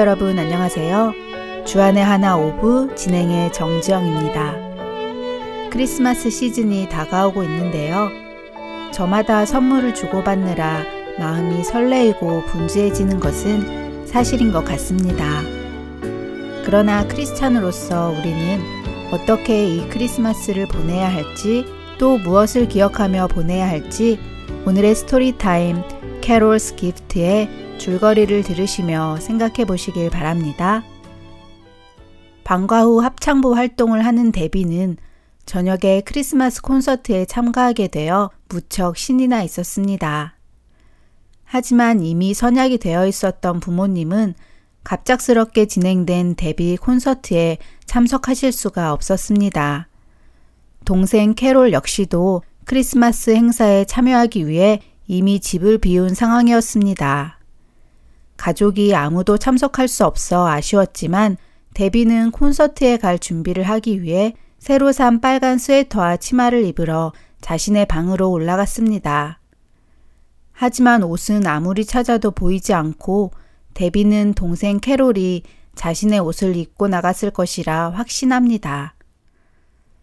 여러분 안녕하세요. 주안의 하나 오브 진행의 정지영입니다. 크리스마스 시즌이 다가오고 있는데요. 저마다 선물을 주고받느라 마음이 설레이고 분주해지는 것은 사실인 것 같습니다. 그러나 크리스찬으로서 우리는 어떻게 이 크리스마스를 보내야 할지 또 무엇을 기억하며 보내야 할지 오늘의 Story Time Carol's Gift의 줄거리를 들으시며 생각해 보시길 바랍니다. 방과 후 합창부 활동을 하는 데비는 저녁에 크리스마스 콘서트에 참가하게 되어 무척 신이 나 있었습니다. 하지만 이미 선약이 되어 있었던 부모님은 갑작스럽게 진행된 데비 콘서트에 참석하실 수가 없었습니다. 동생 캐롤 역시도 크리스마스 행사에 참여하기 위해 이미 집을 비운 상황이었습니다. 가족이 아무도 참석할 수 없어 아쉬웠지만 데비는 콘서트에 갈 준비를 하기 위해 새로 산 빨간 스웨터와 치마를 입으러 자신의 방으로 올라갔습니다. 하지만 옷은 아무리 찾아도 보이지 않고 데비는 동생 캐롤이 자신의 옷을 입고 나갔을 것이라 확신합니다.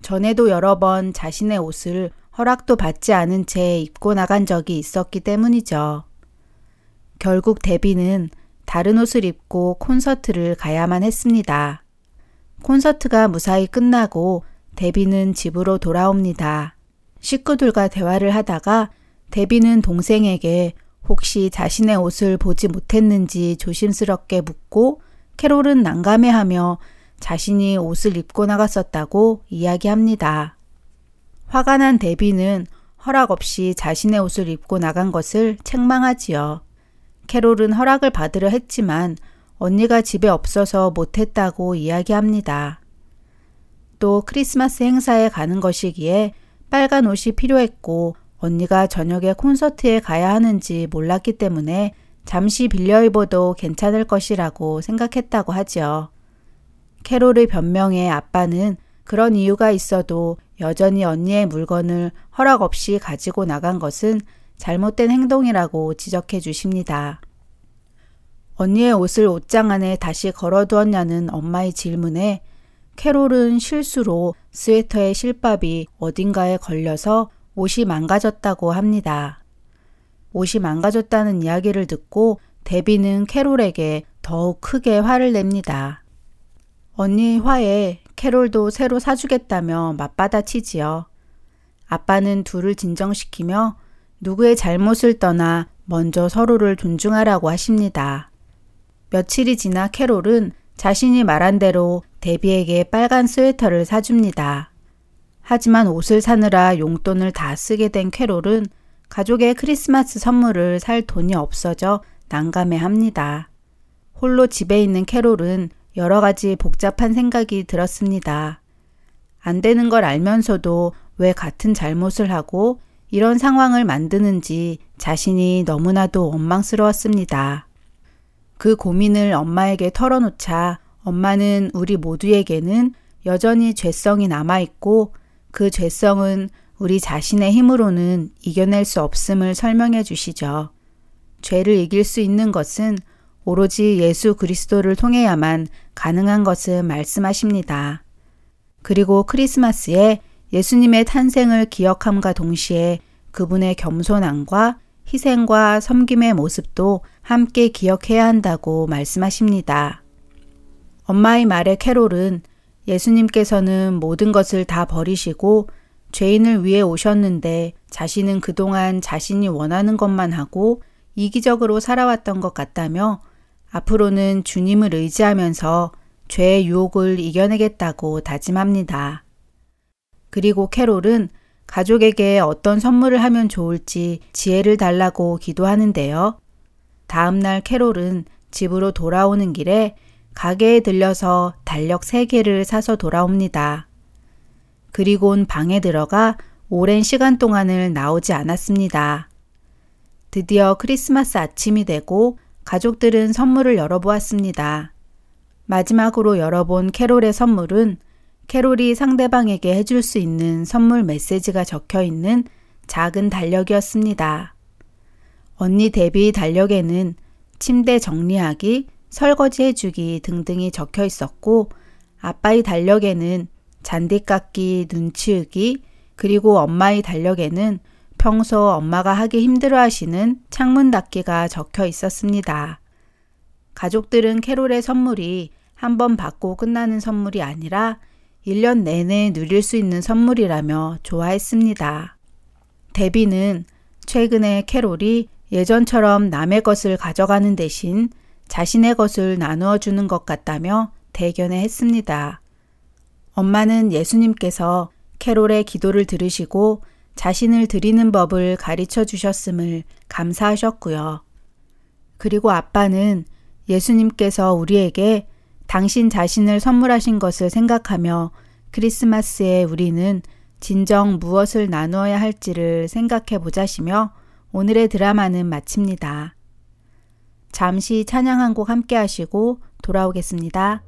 전에도 여러 번 자신의 옷을 허락도 받지 않은 채 입고 나간 적이 있었기 때문이죠. 결국 데비는 다른 옷을 입고 콘서트를 가야만 했습니다. 콘서트가 무사히 끝나고 데비는 집으로 돌아옵니다. 식구들과 대화를 하다가 데비는 동생에게 혹시 자신의 옷을 보지 못했는지 조심스럽게 묻고 캐롤은 난감해하며 자신이 옷을 입고 나갔었다고 이야기합니다. 화가 난 데비는 허락 없이 자신의 옷을 입고 나간 것을 책망하지요. 캐롤은 허락을 받으려 했지만 언니가 집에 없어서 못했다고 이야기합니다. 또 크리스마스 행사에 가는 것이기에 빨간 옷이 필요했고 언니가 저녁에 콘서트에 가야 하는지 몰랐기 때문에 잠시 빌려 입어도 괜찮을 것이라고 생각했다고 하지요. 캐롤의 변명에 아빠는 그런 이유가 있어도 여전히 언니의 물건을 허락 없이 가지고 나간 것은 잘못된 행동이라고 지적해 주십니다. 언니의 옷을 옷장 안에 다시 걸어두었냐는 엄마의 질문에 캐롤은 실수로 스웨터의 실밥이 어딘가에 걸려서 옷이 망가졌다고 합니다. 옷이 망가졌다는 이야기를 듣고 데비는 캐롤에게 더욱 크게 화를 냅니다. 언니 화에 캐롤도 새로 사주겠다며 맞받아치지요. 아빠는 둘을 진정시키며 누구의 잘못을 떠나 먼저 서로를 존중하라고 하십니다. 며칠이 지나 캐롤은 자신이 말한 대로 데비에게 빨간 스웨터를 사줍니다. 하지만 옷을 사느라 용돈을 다 쓰게 된 캐롤은 가족의 크리스마스 선물을 살 돈이 없어져 난감해 합니다. 홀로 집에 있는 캐롤은 여러 가지 복잡한 생각이 들었습니다. 안 되는 걸 알면서도 왜 같은 잘못을 하고 이런 상황을 만드는지 자신이 너무나도 원망스러웠습니다. 그 고민을 엄마에게 털어놓자 엄마는 우리 모두에게는 여전히 죄성이 남아있고 그 죄성은 우리 자신의 힘으로는 이겨낼 수 없음을 설명해 주시죠. 죄를 이길 수 있는 것은 오로지 예수 그리스도를 통해야만 가능한 것을 말씀하십니다. 그리고 크리스마스에 예수님의 탄생을 기억함과 동시에 그분의 겸손함과 희생과 섬김의 모습도 함께 기억해야 한다고 말씀하십니다. 엄마의 말에 캐롤은 예수님께서는 모든 것을 다 버리시고 죄인을 위해 오셨는데 자신은 그동안 자신이 원하는 것만 하고 이기적으로 살아왔던 것 같다며 앞으로는 주님을 의지하면서 죄의 유혹을 이겨내겠다고 다짐합니다. 그리고 캐롤은 가족에게 어떤 선물을 하면 좋을지 지혜를 달라고 기도하는데요. 다음날 캐롤은 집으로 돌아오는 길에 가게에 들려서 달력 3개를 사서 돌아옵니다. 그리곤 방에 들어가 오랜 시간 동안을 나오지 않았습니다. 드디어 크리스마스 아침이 되고 가족들은 선물을 열어보았습니다. 마지막으로 열어본 캐롤의 선물은 캐롤이 상대방에게 해줄 수 있는 선물 메시지가 적혀 있는 작은 달력이었습니다. 언니 데비 달력에는 침대 정리하기, 설거지 해주기 등등이 적혀 있었고 아빠의 달력에는 잔디깎기, 눈치우기, 그리고 엄마의 달력에는 평소 엄마가 하기 힘들어 하시는 창문 닫기가 적혀 있었습니다. 가족들은 캐롤의 선물이 한 번 받고 끝나는 선물이 아니라 1년 내내 누릴 수 있는 선물이라며 좋아했습니다. 데비는 최근에 캐롤이 예전처럼 남의 것을 가져가는 대신 자신의 것을 나누어 주는 것 같다며 대견해 했습니다. 엄마는 예수님께서 캐롤의 기도를 들으시고 자신을 드리는 법을 가르쳐 주셨음을 감사하셨고요. 그리고 아빠는 예수님께서 우리에게 당신 자신을 선물하신 것을 생각하며 크리스마스에 우리는 진정 무엇을 나누어야 할지를 생각해 보자시며 오늘의 드라마는 마칩니다. 잠시 찬양 한 곡 함께 하시고 돌아오겠습니다.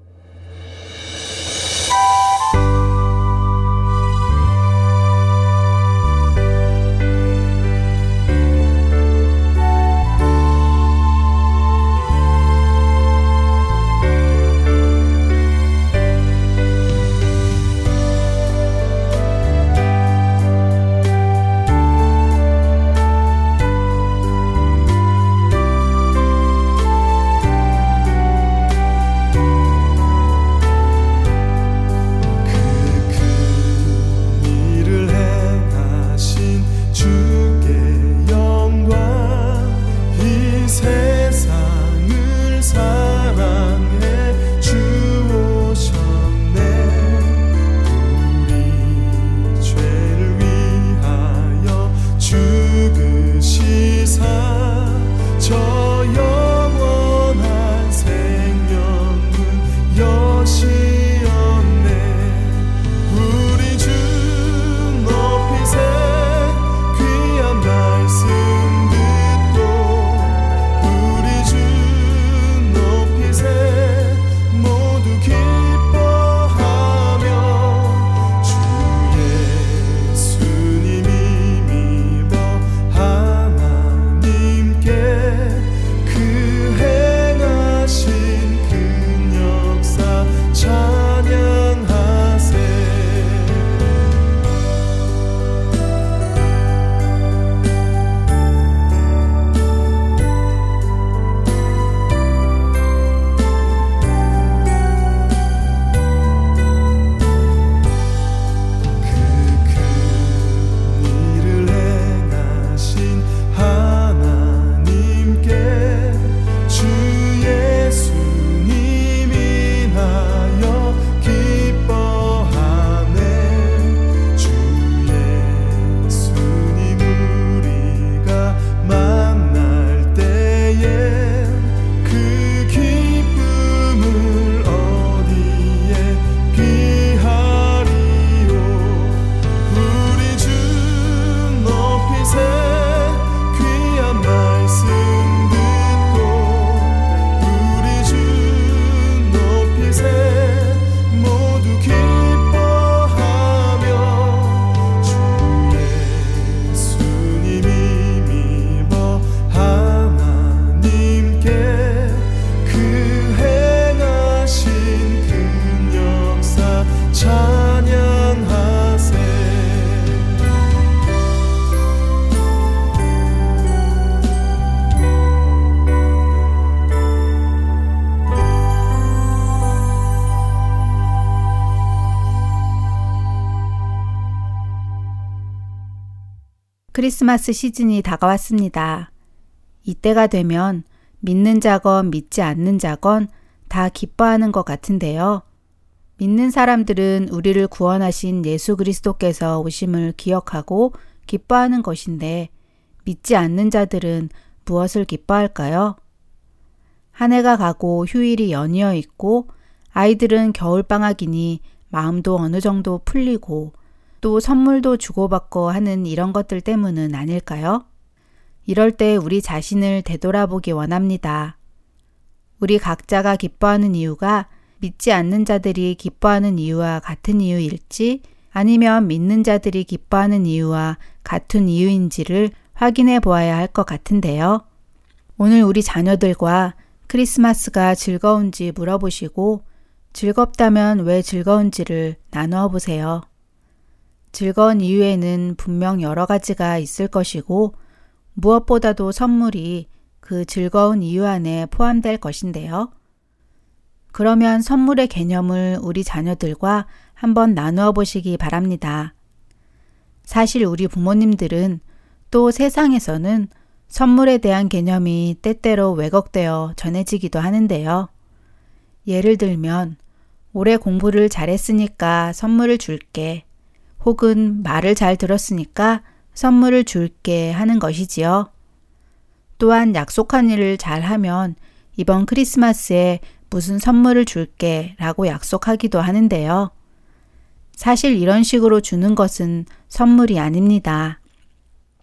크리스마스 시즌이 다가왔습니다. 이때가 되면 믿는 자건 믿지 않는 자건 다 기뻐하는 것 같은데요. 믿는 사람들은 우리를 구원하신 예수 그리스도께서 오심을 기억하고 기뻐하는 것인데 믿지 않는 자들은 무엇을 기뻐할까요? 한 해가 가고 휴일이 연이어 있고 아이들은 겨울방학이니 마음도 어느 정도 풀리고 또 선물도 주고받고 하는 이런 것들 때문은 아닐까요? 이럴 때 우리 자신을 되돌아보기 원합니다. 우리 각자가 기뻐하는 이유가 믿지 않는 자들이 기뻐하는 이유와 같은 이유일지 아니면 믿는 자들이 기뻐하는 이유와 같은 이유인지를 확인해 보아야 할 것 같은데요. 오늘 우리 자녀들과 크리스마스가 즐거운지 물어보시고 즐겁다면 왜 즐거운지를 나누어 보세요. 즐거운 이유에는 분명 여러 가지가 있을 것이고 무엇보다도 선물이 그 즐거운 이유 안에 포함될 것인데요. 그러면 선물의 개념을 우리 자녀들과 한번 나누어 보시기 바랍니다. 사실 우리 부모님들은 또 세상에서는 선물에 대한 개념이 때때로 왜곡되어 전해지기도 하는데요. 예를 들면, 올해 공부를 잘했으니까 선물을 줄게. 혹은 말을 잘 들었으니까 선물을 줄게 하는 것이지요. 또한 약속한 일을 잘 하면 이번 크리스마스에 무슨 선물을 줄게 라고 약속하기도 하는데요. 사실 이런 식으로 주는 것은 선물이 아닙니다.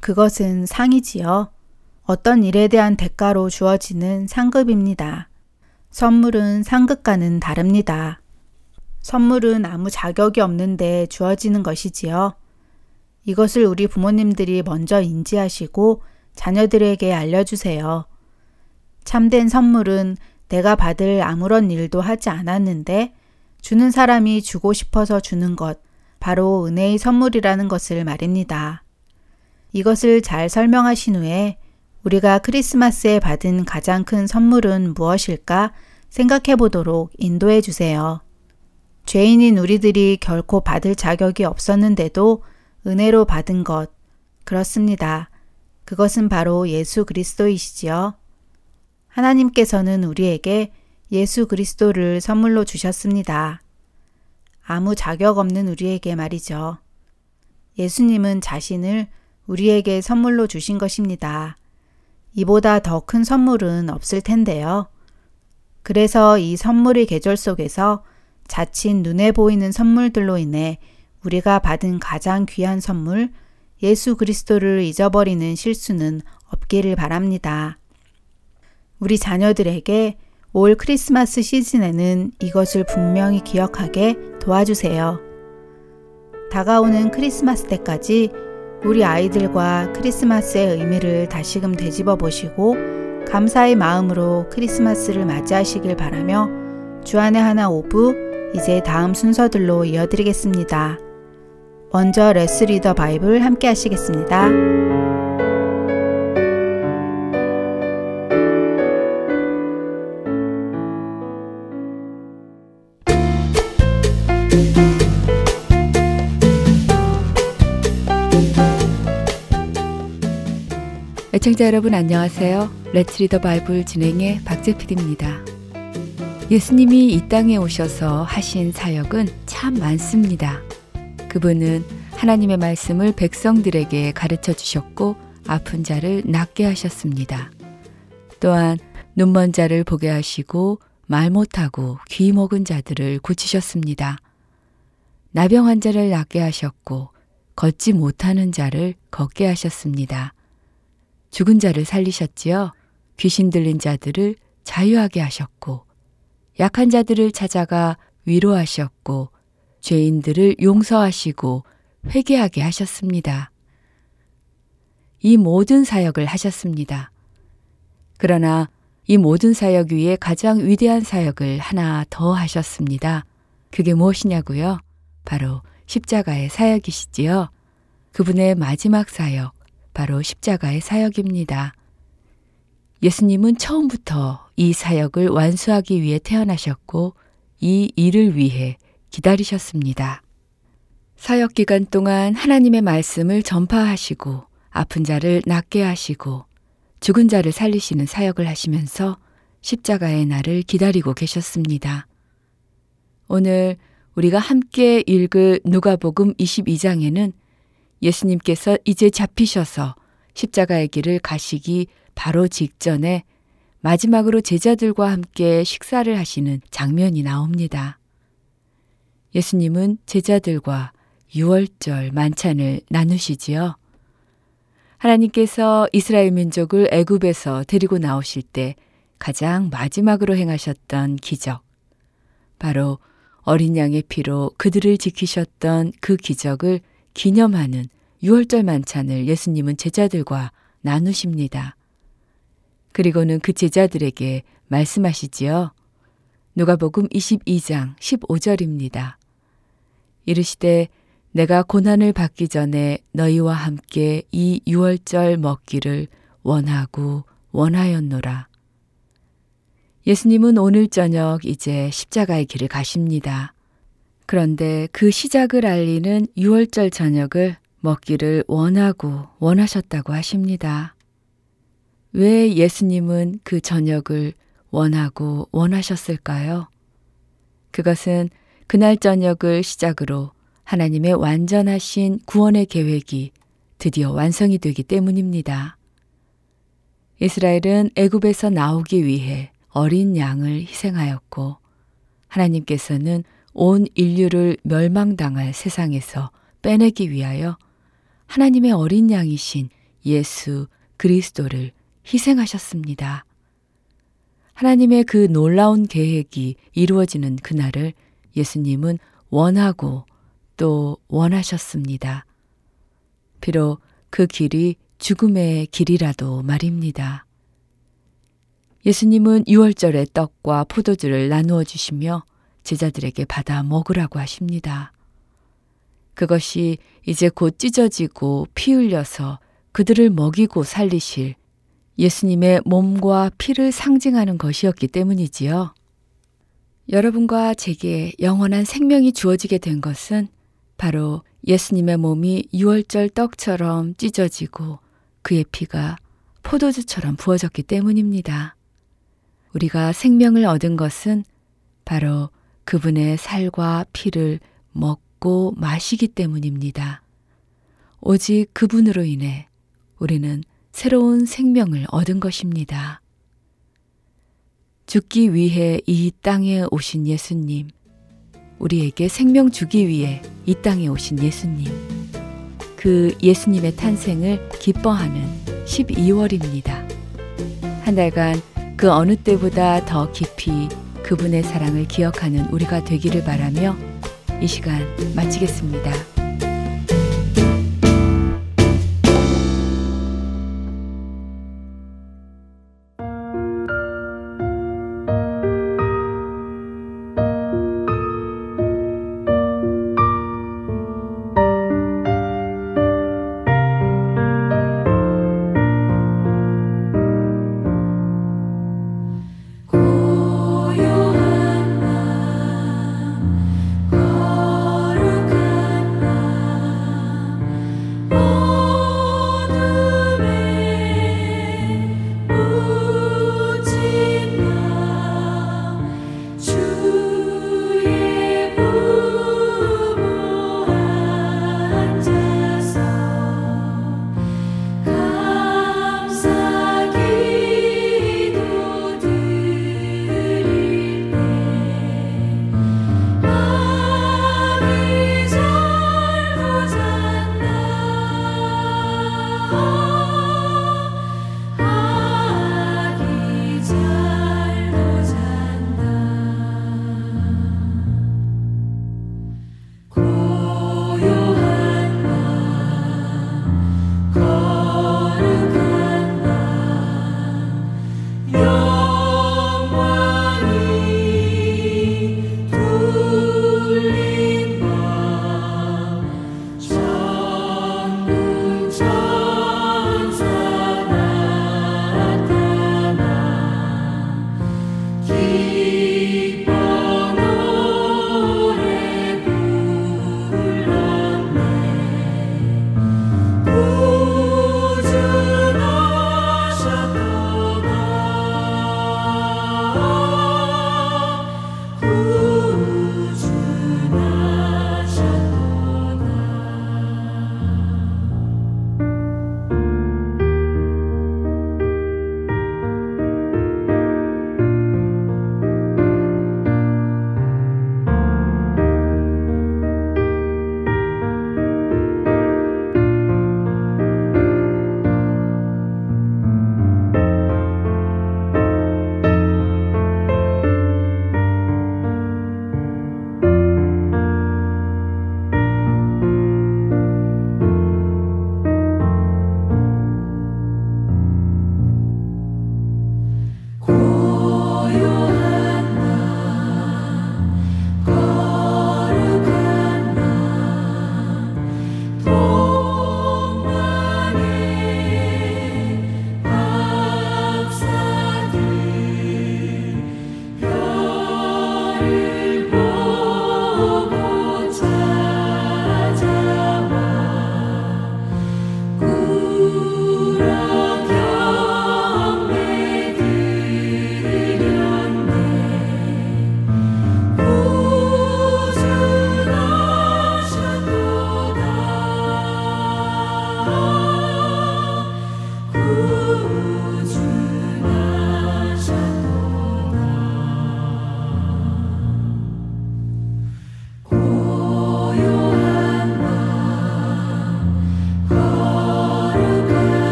그것은 상이지요. 어떤 일에 대한 대가로 주어지는 상급입니다. 선물은 상급과는 다릅니다. 선물은 아무 자격이 없는데 주어지는 것이지요. 이것을 우리 부모님들이 먼저 인지하시고 자녀들에게 알려주세요. 참된 선물은 내가 받을 아무런 일도 하지 않았는데 주는 사람이 주고 싶어서 주는 것, 바로 은혜의 선물이라는 것을 말입니다. 이것을 잘 설명하신 후에 우리가 크리스마스에 받은 가장 큰 선물은 무엇일까 생각해 보도록 인도해 주세요. 죄인인 우리들이 결코 받을 자격이 없었는데도 은혜로 받은 것. 그렇습니다. 그것은 바로 예수 그리스도이시지요. 하나님께서는 우리에게 예수 그리스도를 선물로 주셨습니다. 아무 자격 없는 우리에게 말이죠. 예수님은 자신을 우리에게 선물로 주신 것입니다. 이보다 더 큰 선물은 없을 텐데요. 그래서 이 선물의 계절 속에서 자칫 눈에 보이는 선물들로 인해 우리가 받은 가장 귀한 선물, 예수 그리스도를 잊어버리는 실수는 없기를 바랍니다. 우리 자녀들에게 올 크리스마스 시즌에는 이것을 분명히 기억하게 도와주세요. 다가오는 크리스마스 때까지 우리 아이들과 크리스마스의 의미를 다시금 되짚어 보시고 감사의 마음으로 크리스마스를 맞이하시길 바라며 주안의 하나 오브 이제 다음 순서들로 이어드리겠습니다. 먼저 Let's Read the Bible 함께 하시겠습니다. 애청자 여러분 안녕하세요. 레츠 리더 바이블 진행의 박재필입니다. 예수님이 이 땅에 오셔서 하신 사역은 참 많습니다. 그분은 하나님의 말씀을 백성들에게 가르쳐 주셨고 아픈 자를 낫게 하셨습니다. 또한 눈먼 자를 보게 하시고 말 못하고 귀 먹은 자들을 고치셨습니다. 나병 환자를 낫게 하셨고 걷지 못하는 자를 걷게 하셨습니다. 죽은 자를 살리셨지요. 귀신 들린 자들을 자유하게 하셨고, 약한 자들을 찾아가 위로하셨고, 죄인들을 용서하시고 회개하게 하셨습니다. 이 모든 사역을 하셨습니다. 그러나 이 모든 사역 위에 가장 위대한 사역을 하나 더 하셨습니다. 그게 무엇이냐고요? 바로 십자가의 사역이시지요. 그분의 마지막 사역, 바로 십자가의 사역입니다. 예수님은 처음부터 이 사역을 완수하기 위해 태어나셨고 이 일을 위해 기다리셨습니다. 사역 기간 동안 하나님의 말씀을 전파하시고 아픈 자를 낫게 하시고 죽은 자를 살리시는 사역을 하시면서 십자가의 날을 기다리고 계셨습니다. 오늘 우리가 함께 읽을 누가복음 22장에는 예수님께서 이제 잡히셔서 십자가의 길을 가시기 바로 직전에 마지막으로 제자들과 함께 식사를 하시는 장면이 나옵니다. 예수님은 제자들과 6월절 만찬을 나누시지요. 하나님께서 이스라엘 민족을 애굽에서 데리고 나오실 때 가장 마지막으로 행하셨던 기적. 바로 어린 양의 피로 그들을 지키셨던 그 기적을 기념하는 6월절 만찬을 예수님은 제자들과 나누십니다. 그리고는 그 제자들에게 말씀하시지요. 누가복음 22장 15절입니다. 이르시되 내가 고난을 받기 전에 너희와 함께 이 유월절 먹기를 원하고 원하였노라. 예수님은 오늘 저녁 이제 십자가의 길을 가십니다. 그런데 그 시작을 알리는 유월절 저녁을 먹기를 원하고 원하셨다고 하십니다. 왜 예수님은 그 저녁을 원하고 원하셨을까요? 그것은 그날 저녁을 시작으로 하나님의 완전하신 구원의 계획이 드디어 완성이 되기 때문입니다. 이스라엘은 애굽에서 나오기 위해 어린 양을 희생하였고 하나님께서는 온 인류를 멸망당할 세상에서 빼내기 위하여 하나님의 어린 양이신 예수 그리스도를 희생하셨습니다. 하나님의 그 놀라운 계획이 이루어지는 그날을 예수님은 원하고 또 원하셨습니다. 비록 그 길이 죽음의 길이라도 말입니다. 예수님은 유월절에 떡과 포도주를 나누어 주시며 제자들에게 받아 먹으라고 하십니다. 그것이 이제 곧 찢어지고 피 흘려서 그들을 먹이고 살리실 예수님의 몸과 피를 상징하는 것이었기 때문이지요. 여러분과 제게 영원한 생명이 주어지게 된 것은 바로 예수님의 몸이 유월절 떡처럼 찢어지고 그의 피가 포도주처럼 부어졌기 때문입니다. 우리가 생명을 얻은 것은 바로 그분의 살과 피를 먹고 마시기 때문입니다. 오직 그분으로 인해 우리는 새로운 생명을 얻은 것입니다. 죽기 위해 이 땅에 오신 예수님, 우리에게 생명 주기 위해 이 땅에 오신 예수님, 그 예수님의 탄생을 기뻐하는 12월입니다. 한 달간 그 어느 때보다 더 깊이 그분의 사랑을 기억하는 우리가 되기를 바라며 이 시간 마치겠습니다.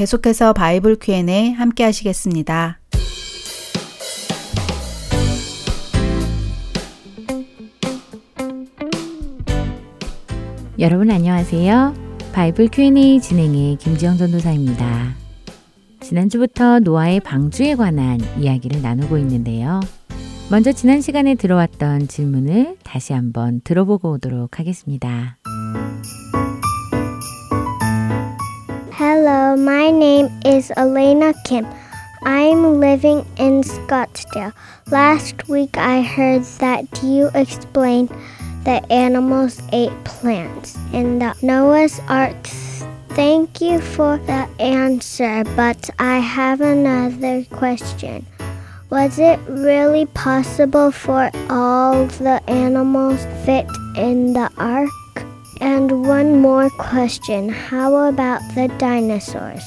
계속해서 바이블 Q&A 함께 하시겠습니다. 여러분 안녕하세요. 바이블 Q&A 진행의 김지영 전도사입니다. 지난주부터 노아의 방주에 관한 이야기를 나누고 있는데요. 먼저 지난 시간에 들어왔던 질문을 다시 한번 들어보고 오도록 하겠습니다. Hello, my name is Elena Kim. I'm living in Scottsdale. Last week I heard that you explained that animals ate plants in the Noah's Ark. Thank you for the answer, but I have another question. Was it really possible for all the animals fit in the ark? And one more question. How about the dinosaurs?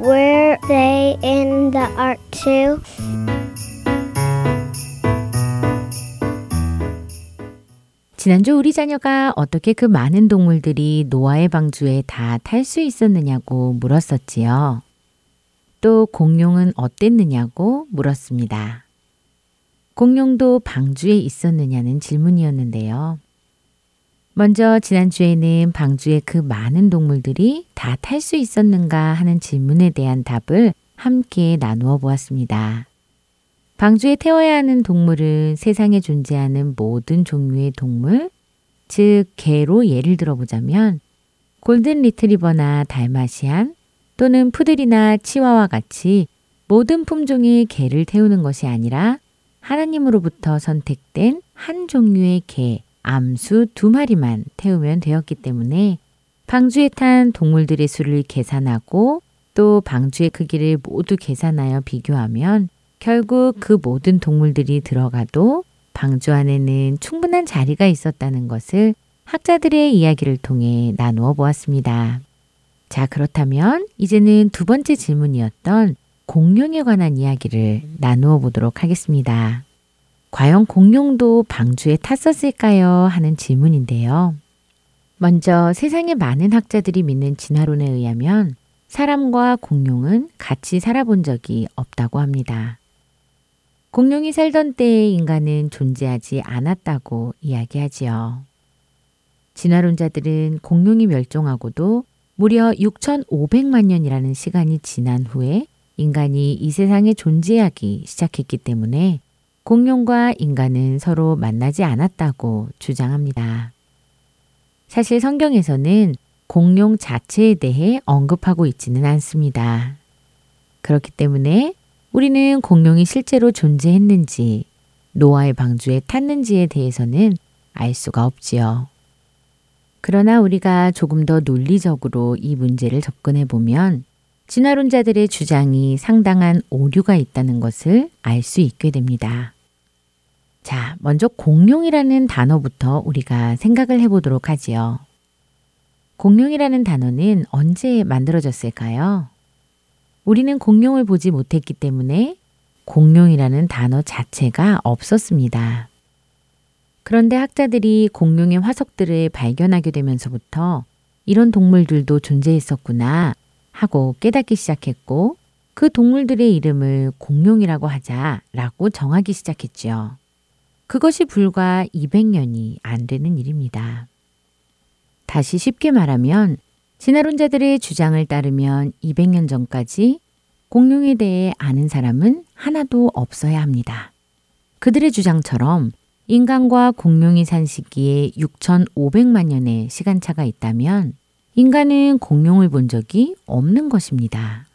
Were they in the ark too? 지난주 우리 자녀가 어떻게 그 많은 동물들이 노아의 방주에 다 탈 수 있었느냐고 물었었지요. 또 공룡은 어땠느냐고 물었습니다. 공룡도 방주에 있었느냐는 질문이었는데요. 먼저 지난주에는 방주에 그 많은 동물들이 다 탈 수 있었는가 하는 질문에 대한 답을 함께 나누어 보았습니다. 방주에 태워야 하는 동물은 세상에 존재하는 모든 종류의 동물, 즉 개로 예를 들어보자면 골든 리트리버나 달마시안 또는 푸들이나 치와와 같이 모든 품종의 개를 태우는 것이 아니라 하나님으로부터 선택된 한 종류의 개, 암수 두 마리만 태우면 되었기 때문에 방주에 탄 동물들의 수를 계산하고 또 방주의 크기를 모두 계산하여 비교하면 결국 그 모든 동물들이 들어가도 방주 안에는 충분한 자리가 있었다는 것을 학자들의 이야기를 통해 나누어 보았습니다. 자, 그렇다면 이제는 두 번째 질문이었던 공룡에 관한 이야기를 나누어 보도록 하겠습니다. 과연 공룡도 방주에 탔었을까요? 하는 질문인데요. 먼저 세상의 많은 학자들이 믿는 진화론에 의하면 사람과 공룡은 같이 살아본 적이 없다고 합니다. 공룡이 살던 때의 인간은 존재하지 않았다고 이야기하지요. 진화론자들은 공룡이 멸종하고도 무려 6,500만 년이라는 시간이 지난 후에 인간이 이 세상에 존재하기 시작했기 때문에 공룡과 인간은 서로 만나지 않았다고 주장합니다. 사실 성경에서는 공룡 자체에 대해 언급하고 있지는 않습니다. 그렇기 때문에 우리는 공룡이 실제로 존재했는지 노아의 방주에 탔는지에 대해서는 알 수가 없지요. 그러나 우리가 조금 더 논리적으로 이 문제를 접근해 보면 진화론자들의 주장이 상당한 오류가 있다는 것을 알 수 있게 됩니다. 자, 먼저 공룡이라는 단어부터 우리가 생각을 해보도록 하지요. 공룡이라는 단어는 언제 만들어졌을까요? 우리는 공룡을 보지 못했기 때문에 공룡이라는 단어 자체가 없었습니다. 그런데 학자들이 공룡의 화석들을 발견하게 되면서부터 이런 동물들도 존재했었구나 하고 깨닫기 시작했고 그 동물들의 이름을 공룡이라고 하자라고 정하기 시작했지요. 그것이 불과 200년이 안 되는 일입니다. 다시 쉽게 말하면 진화론자들의 주장을 따르면 200년 전까지 공룡에 대해 아는 사람은 하나도 없어야 합니다. 그들의 주장처럼 인간과 공룡이 산 시기에 6,500만 년의 시간차가 있다면 인간은 공룡을 본 적이 없는 것입니다.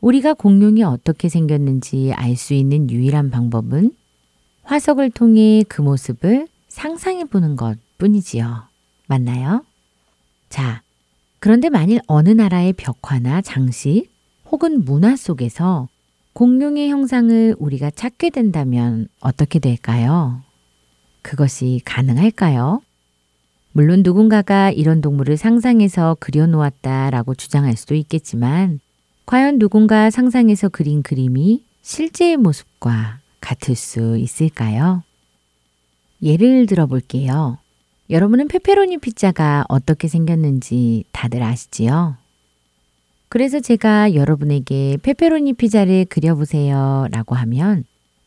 우리가 공룡이 어떻게 생겼는지 알 수 있는 유일한 방법은 화석을 통해 그 모습을 상상해 보는 것 뿐이지요. 맞나요? 자, 그런데 만일 어느 나라의 벽화나 장식 혹은 문화 속에서 공룡의 형상을 우리가 찾게 된다면 어떻게 될까요? 그것이 가능할까요? 물론 누군가가 이런 동물을 상상해서 그려놓았다라고 주장할 수도 있겠지만, 과연 누군가 상상해서 그린 그림이 실제의 모습과 같을 수 있을까요? 예를 들어 볼게요. 여러분은 페페로니 피자가 어떻게 생겼는지 다들 아시지요? 그래서 제가 여러분에게 페페로니 피자를 그려보세요 라고 하면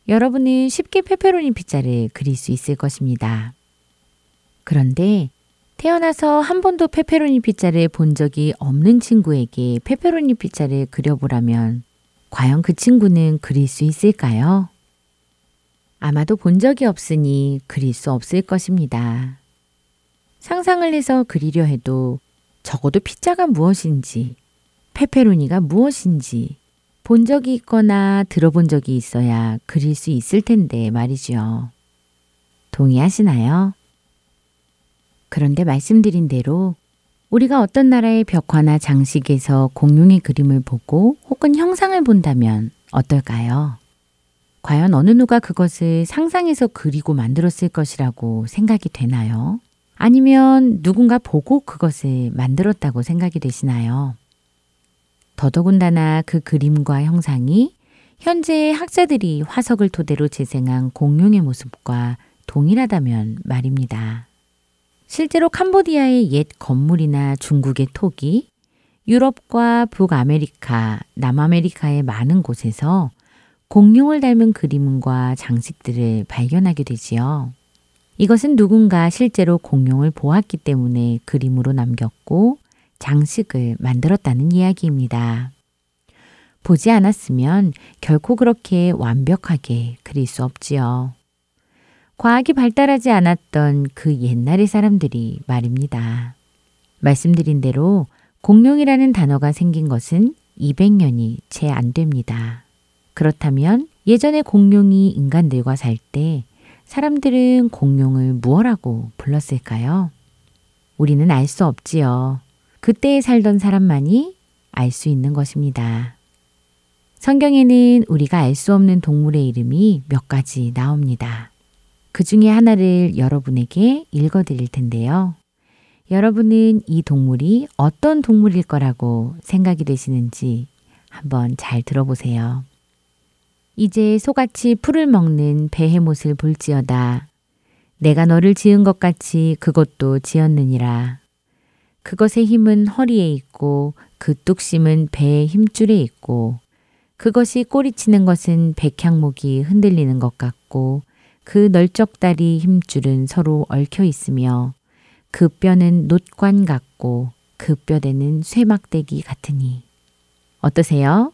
여러분은 쉽게 페페로니 피자를 그릴 수 있을 것입니다. 그런데 태어나서 한 번도 페페로니 피자를 본 적이 없는 친구에게 페페로니 피자를 그려보라면 과연 그 친구는 그릴 수 있을까요? 아마도 본 적이 없으니 그릴 수 없을 것입니다. 상상을 해서 그리려 해도 적어도 피자가 무엇인지, 페페로니가 무엇인지 본 적이 있거나 들어본 적이 있어야 그릴 수 있을 텐데 말이죠. 동의하시나요? 그런데 말씀드린 대로 우리가 어떤 나라의 벽화나 장식에서 공룡의 그림을 보고 혹은 형상을 본다면 어떨까요? 과연 어느 누가 그것을 상상해서 그리고 만들었을 것이라고 생각이 되나요? 아니면 누군가 보고 그것을 만들었다고 생각이 되시나요? 더더군다나 그 그림과 형상이 현재의 학자들이 화석을 토대로 재생한 공룡의 모습과 동일하다면 말입니다. 실제로 캄보디아의 옛 건물이나 중국의 토기, 유럽과 북아메리카, 남아메리카의 많은 곳에서 공룡을 닮은 그림과 장식들을 발견하게 되지요. 이것은 누군가 실제로 공룡을 보았기 때문에 그림으로 남겼고 장식을 만들었다는 이야기입니다. 보지 않았으면 결코 그렇게 완벽하게 그릴 수 없지요. 과학이 발달하지 않았던 그 옛날의 사람들이 말입니다. 말씀드린 대로 공룡이라는 단어가 생긴 것은 200년이 채 안 됩니다. 그렇다면 예전에 공룡이 인간들과 살 때 사람들은 공룡을 무엇라고 불렀을까요? 우리는 알 수 없지요. 그때에 살던 사람만이 알 수 있는 것입니다. 성경에는 우리가 알 수 없는 동물의 이름이 몇 가지 나옵니다. 그 중에 하나를 여러분에게 읽어 드릴 텐데요. 여러분은 이 동물이 어떤 동물일 거라고 생각이 되시는지 한번 잘 들어보세요. 이제 소같이 풀을 먹는 베헤못을 볼지어다. 내가 너를 지은 것 같이 그것도 지었느니라. 그것의 힘은 허리에 있고 그 뚝심은 배의 힘줄에 있고 그것이 꼬리치는 것은 백향목이 흔들리는 것 같고 그 널쩍다리 힘줄은 서로 얽혀 있으며 그 뼈는 놋관 같고 그 뼈대는 쇠막대기 같으니. 어떠세요?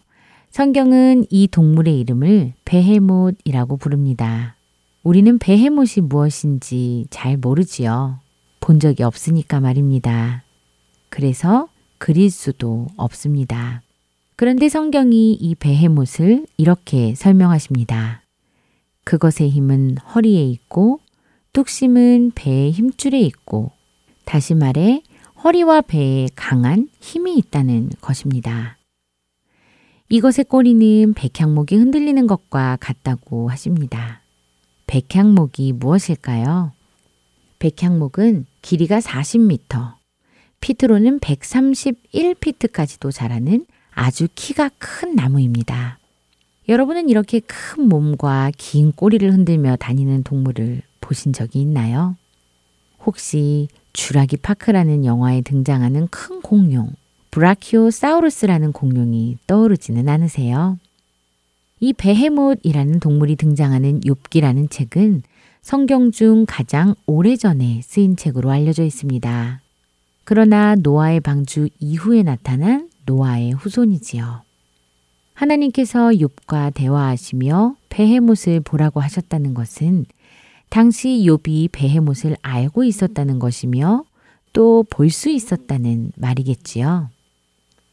성경은 이 동물의 이름을 베헤못이라고 부릅니다. 우리는 베헤못이 무엇인지 잘 모르지요. 본 적이 없으니까 말입니다. 그래서 그릴 수도 없습니다. 그런데 성경이 이 베헤못을 이렇게 설명하십니다. 그것의 힘은 허리에 있고 뚝심은 배의 힘줄에 있고 다시 말해 허리와 배에 강한 힘이 있다는 것입니다. 이것의 꼬리는 백향목이 흔들리는 것과 같다고 하십니다. 백향목이 무엇일까요? 백향목은 길이가 40m, 피트로는 131피트까지도 자라는 아주 키가 큰 나무입니다. 여러분은 이렇게 큰 몸과 긴 꼬리를 흔들며 다니는 동물을 보신 적이 있나요? 혹시 주라기 파크라는 영화에 등장하는 큰 공룡, 브라키오사우루스라는 공룡이 떠오르지는 않으세요? 이 베헤못이라는 동물이 등장하는 욥기라는 책은 성경 중 가장 오래전에 쓰인 책으로 알려져 있습니다. 그러나 노아의 방주 이후에 나타난 노아의 후손이지요. 하나님께서 욥과 대화하시며 베헤못을 보라고 하셨다는 것은 당시 욥이 베헤못을 알고 있었다는 것이며 또 볼 수 있었다는 말이겠지요.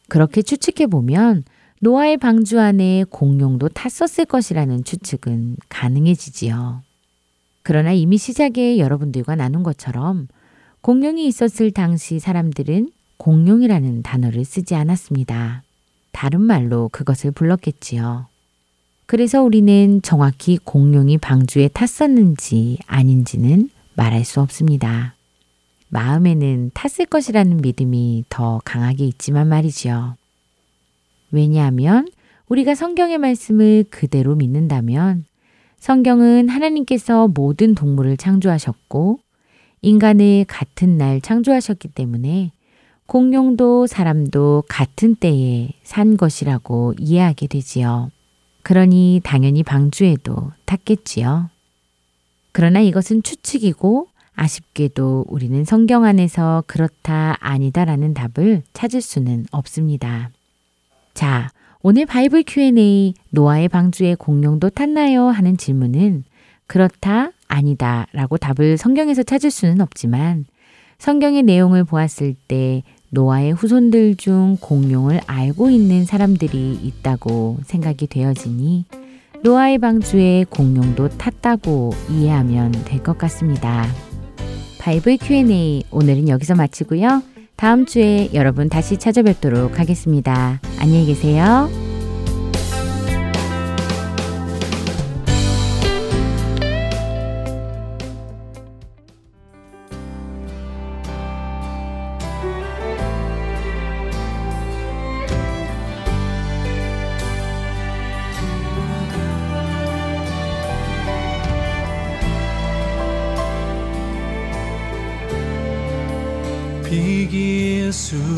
그렇게 추측해 보면 노아의 방주 안에 공룡도 탔었을 것이라는 추측은 가능해지지요. 그러나 이미 시작에 여러분들과 나눈 것처럼 공룡이 있었을 당시 사람들은 공룡이라는 단어를 쓰지 않았습니다. 다른 말로 그것을 불렀겠지요. 그래서 우리는 정확히 공룡이 방주에 탔었는지 아닌지는 말할 수 없습니다. 마음에는 탔을 것이라는 믿음이 더 강하게 있지만 말이지요. 왜냐하면 우리가 성경의 말씀을 그대로 믿는다면 성경은 하나님께서 모든 동물을 창조하셨고 인간을 같은 날 창조하셨기 때문에 공룡도 사람도 같은 때에 산 것이라고 이해하게 되지요. 그러니 당연히 방주에도 탔겠지요. 그러나 이것은 추측이고 아쉽게도 우리는 성경 안에서 그렇다 아니다라는 답을 찾을 수는 없습니다. 자, 오늘 바이블 Q&A 노아의 방주에 공룡도 탔나요? 하는 질문은 그렇다 아니다 라고 답을 성경에서 찾을 수는 없지만 성경의 내용을 보았을 때 노아의 후손들 중 공룡을 알고 있는 사람들이 있다고 생각이 되어지니 노아의 방주에 공룡도 탔다고 이해하면 될 것 같습니다. 바이블 Q&A 오늘은 여기서 마치고요. 다음 주에 여러분 다시 찾아뵙도록 하겠습니다. 안녕히 계세요. 비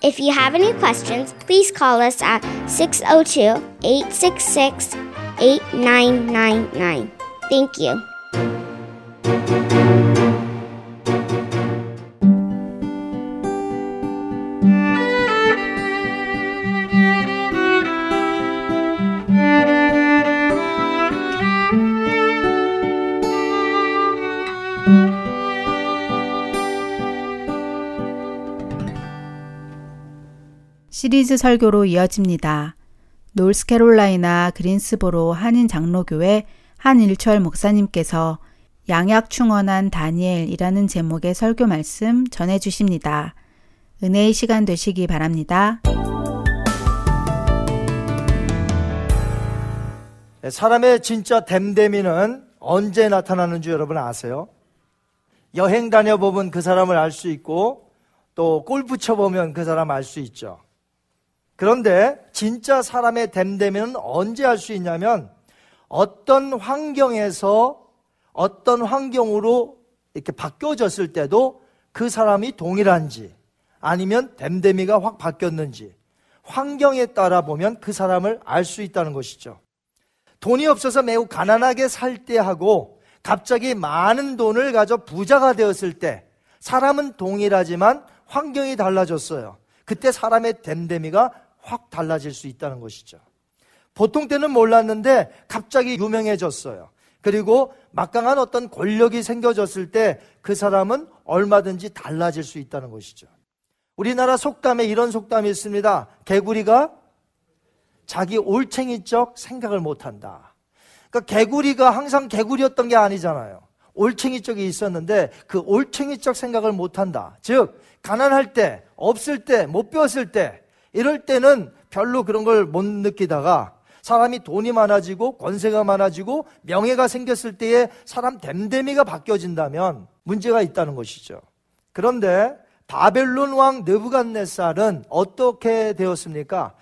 If you have any questions, please call us at 602 866 8999. Thank you. 시리즈 설교로 이어집니다. 노스캐롤라이나 그린스보로 한인 장로교회 한일철 목사님께서 양약 충원한 다니엘이라는 제목의 설교 말씀 전해 주십니다. 은혜의 시간 되시기 바랍니다. 네, 사람의 진짜 댐댐이는 언제 나타나는 줄 여러분 아세요? 여행 다녀보면 그 사람을 알 수 있고 또 골프 쳐보면 그 사람 알 수 있죠. 그런데 진짜 사람의 댐댐이는 언제 알수 있냐면 어떤 환경에서 어떤 환경으로 이렇게 바뀌어졌을 때도 그 사람이 동일한지 아니면 댐댐이가 확 바뀌었는지 환경에 따라 보면 그 사람을 알 수 있다는 것이죠. 돈이 없어서 매우 가난하게 살 때하고 갑자기 많은 돈을 가져 부자가 되었을 때 사람은 동일하지만 환경이 달라졌어요. 그때 사람의 댐댐이가 확 달라질 수 있다는 것이죠. 보통 때는 몰랐는데 갑자기 유명해졌어요. 그리고 막강한 어떤 권력이 생겨졌을 때 그 사람은 얼마든지 달라질 수 있다는 것이죠. 우리나라 속담에 이런 속담이 있습니다. 개구리가 자기 올챙이적 생각을 못한다. 그러니까 개구리가 항상 개구리였던 게 아니잖아요. 올챙이적이 있었는데 그 올챙이적 생각을 못한다. 즉 가난할 때, 없을 때, 못 배웠을 때 이럴 때는 별로 그런 걸 못 느끼다가 사람이 돈이 많아지고 권세가 많아지고 명예가 생겼을 때에 사람 댐댐이가 바뀌어진다면 문제가 있다는 것이죠. 그런데 바벨론 왕 느부갓네살은 어떻게 되었습니까?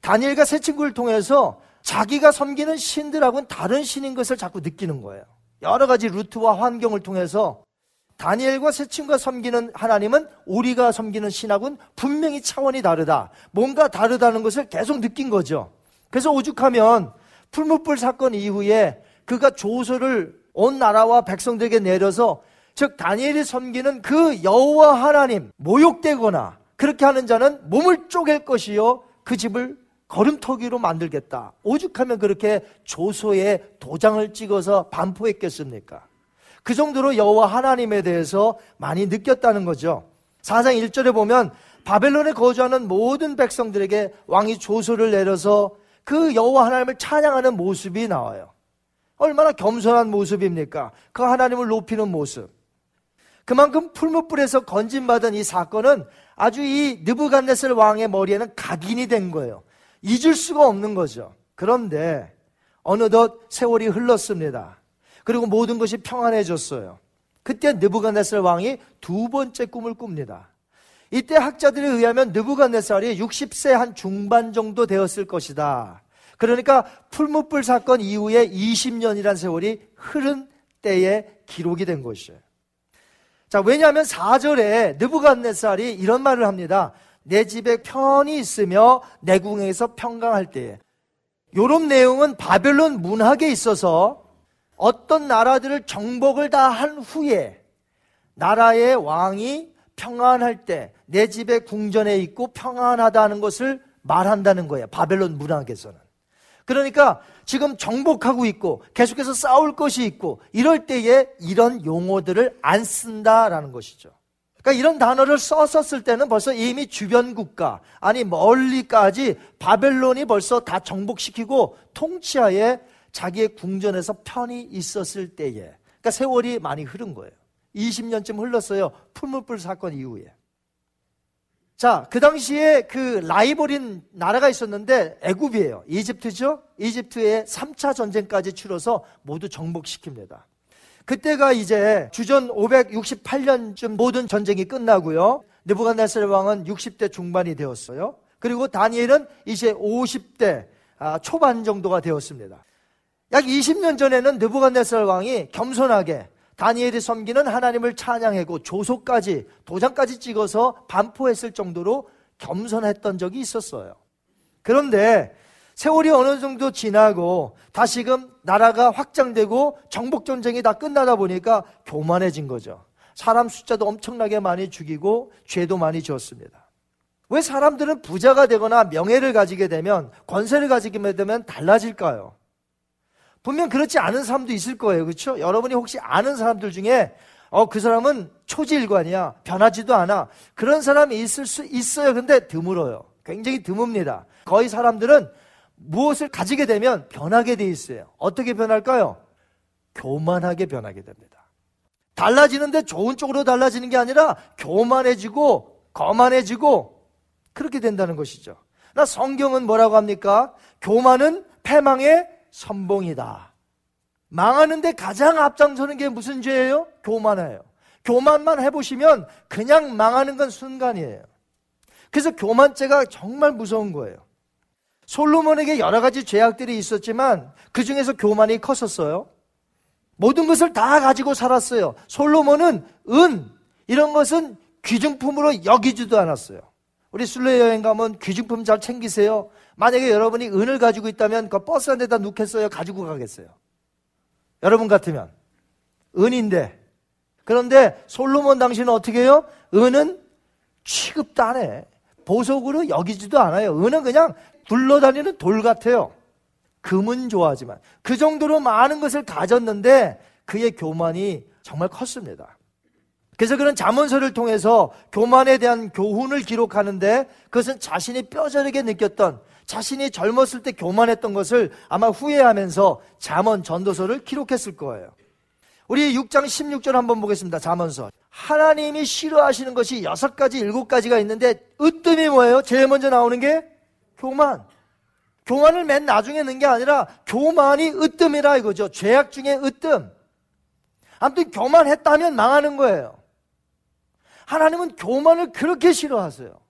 다니엘과 세 친구를 통해서 자기가 섬기는 신들하고는 다른 신인 것을 자꾸 느끼는 거예요. 여러 가지 루트와 환경을 통해서 다니엘과 세 친구가 섬기는 하나님은 우리가 섬기는 신하고는 분명히 차원이 다르다. 뭔가 다르다는 것을 계속 느낀 거죠. 그래서 오죽하면 풀무불 사건 이후에 그가 조서를 온 나라와 백성들에게 내려서 즉 다니엘이 섬기는 그 여호와 하나님 모욕되거나 그렇게 하는 자는 몸을 쪼갤 것이요 그 집을 걸음터기로 만들겠다. 오죽하면 그렇게 조서에 도장을 찍어서 반포했겠습니까? 그 정도로 여호와 하나님에 대해서 많이 느꼈다는 거죠. 4장 1절에 보면 바벨론에 거주하는 모든 백성들에게 왕이 조서를 내려서 그 여호와 하나님을 찬양하는 모습이 나와요. 얼마나 겸손한 모습입니까? 그 하나님을 높이는 모습. 그만큼 풀무불에서 건진받은 이 사건은 아주 이 느부갓네살 왕의 머리에는 각인이 된 거예요. 잊을 수가 없는 거죠. 그런데 어느덧 세월이 흘렀습니다. 그리고 모든 것이 평안해졌어요. 그때 느부갓네살 왕이 두 번째 꿈을 꿉니다. 이때 학자들에 의하면 느부갓네살이 60세 한 중반 정도 되었을 것이다. 그러니까 풀무불 사건 이후에 20년이란 세월이 흐른 때에 기록이 된 것이에요. 자, 왜냐하면 4절에 느부갓네살이 이런 말을 합니다. 내 집에 편이 있으며 내 궁에서 평강할 때에. 요런 내용은 바벨론 문학에 있어서 어떤 나라들을 정복을 다 한 후에 나라의 왕이 평안할 때 내 집에 궁전에 있고 평안하다는 것을 말한다는 거예요. 바벨론 문학에서는. 그러니까 지금 정복하고 있고 계속해서 싸울 것이 있고 이럴 때에 이런 용어들을 안 쓴다라는 것이죠. 그러니까 이런 단어를 썼었을 때는 벌써 이미 주변 국가, 아니 멀리까지 바벨론이 벌써 다 정복시키고 통치하에 자기의 궁전에서 편히 있었을 때에. 그러니까 세월이 많이 흐른 거예요. 20년쯤 흘렀어요. 풀무불 사건 이후에. 자, 그 당시에 그 라이벌인 나라가 있었는데 애굽이에요. 이집트죠? 이집트에 3차 전쟁까지 치러서 모두 정복시킵니다. 그때가 이제 주전 568년쯤 모든 전쟁이 끝나고요. 느부갓네살 왕은 60대 중반이 되었어요. 그리고 다니엘은 이제 50대 아, 초반 정도가 되었습니다. 약 20년 전에는 느부갓네살 왕이 겸손하게 다니엘이 섬기는 하나님을 찬양하고 조소까지 도장까지 찍어서 반포했을 정도로 겸손했던 적이 있었어요. 그런데 세월이 어느 정도 지나고 다시금 나라가 확장되고 정복 전쟁이 다 끝나다 보니까 교만해진 거죠. 사람 숫자도 엄청나게 많이 죽이고 죄도 많이 지었습니다. 왜 사람들은 부자가 되거나 명예를 가지게 되면 권세를 가지게 되면 달라질까요? 분명 그렇지 않은 사람도 있을 거예요. 그렇죠? 여러분이 혹시 아는 사람들 중에 어, 그 사람은 초지일관이야. 변하지도 않아. 그런 사람이 있을 수 있어요. 근데 드물어요. 굉장히 드뭅니다. 거의 사람들은 무엇을 가지게 되면 변하게 돼 있어요. 어떻게 변할까요? 교만하게 변하게 됩니다. 달라지는데 좋은 쪽으로 달라지는 게 아니라 교만해지고 거만해지고 그렇게 된다는 것이죠. 나 성경은 뭐라고 합니까? 교만은 패망의 선봉이다. 망하는데 가장 앞장서는 게 무슨 죄예요? 교만이에요. 교만만 해보시면 그냥 망하는 건 순간이에요. 그래서 교만죄가 정말 무서운 거예요. 솔로몬에게 여러 가지 죄악들이 있었지만 그 중에서 교만이 컸었어요. 모든 것을 다 가지고 살았어요. 솔로몬은 은, 이런 것은 귀중품으로 여기지도 않았어요. 우리 순례 여행 가면 귀중품 잘 챙기세요. 만약에 여러분이 은을 가지고 있다면 그 버스 안에다 놓겠어요? 가지고 가겠어요? 여러분 같으면. 은인데. 그런데 솔로몬 당신은 어떻게 해요? 은은 취급도 안 해. 보석으로 여기지도 않아요. 은은 그냥 굴러다니는 돌 같아요. 금은 좋아하지만. 그 정도로 많은 것을 가졌는데 그의 교만이 정말 컸습니다. 그래서 그런 자문서를 통해서 교만에 대한 교훈을 기록하는데 그것은 자신이 뼈저리게 느꼈던 자신이 젊었을 때 교만했던 것을 아마 후회하면서 잠언 전도서를 기록했을 거예요. 우리 6장 16절 한번 보겠습니다. 잠언서. 하나님이 싫어하시는 것이 여섯 가지, 일곱 가지가 있는데 으뜸이 뭐예요? 제일 먼저 나오는 게 교만. 교만을 맨 나중에 넣은 게 아니라 교만이 으뜸이라 이거죠. 죄악 중에 으뜸. 아무튼 교만했다면 망하는 거예요. 하나님은 교만을 그렇게 싫어하세요.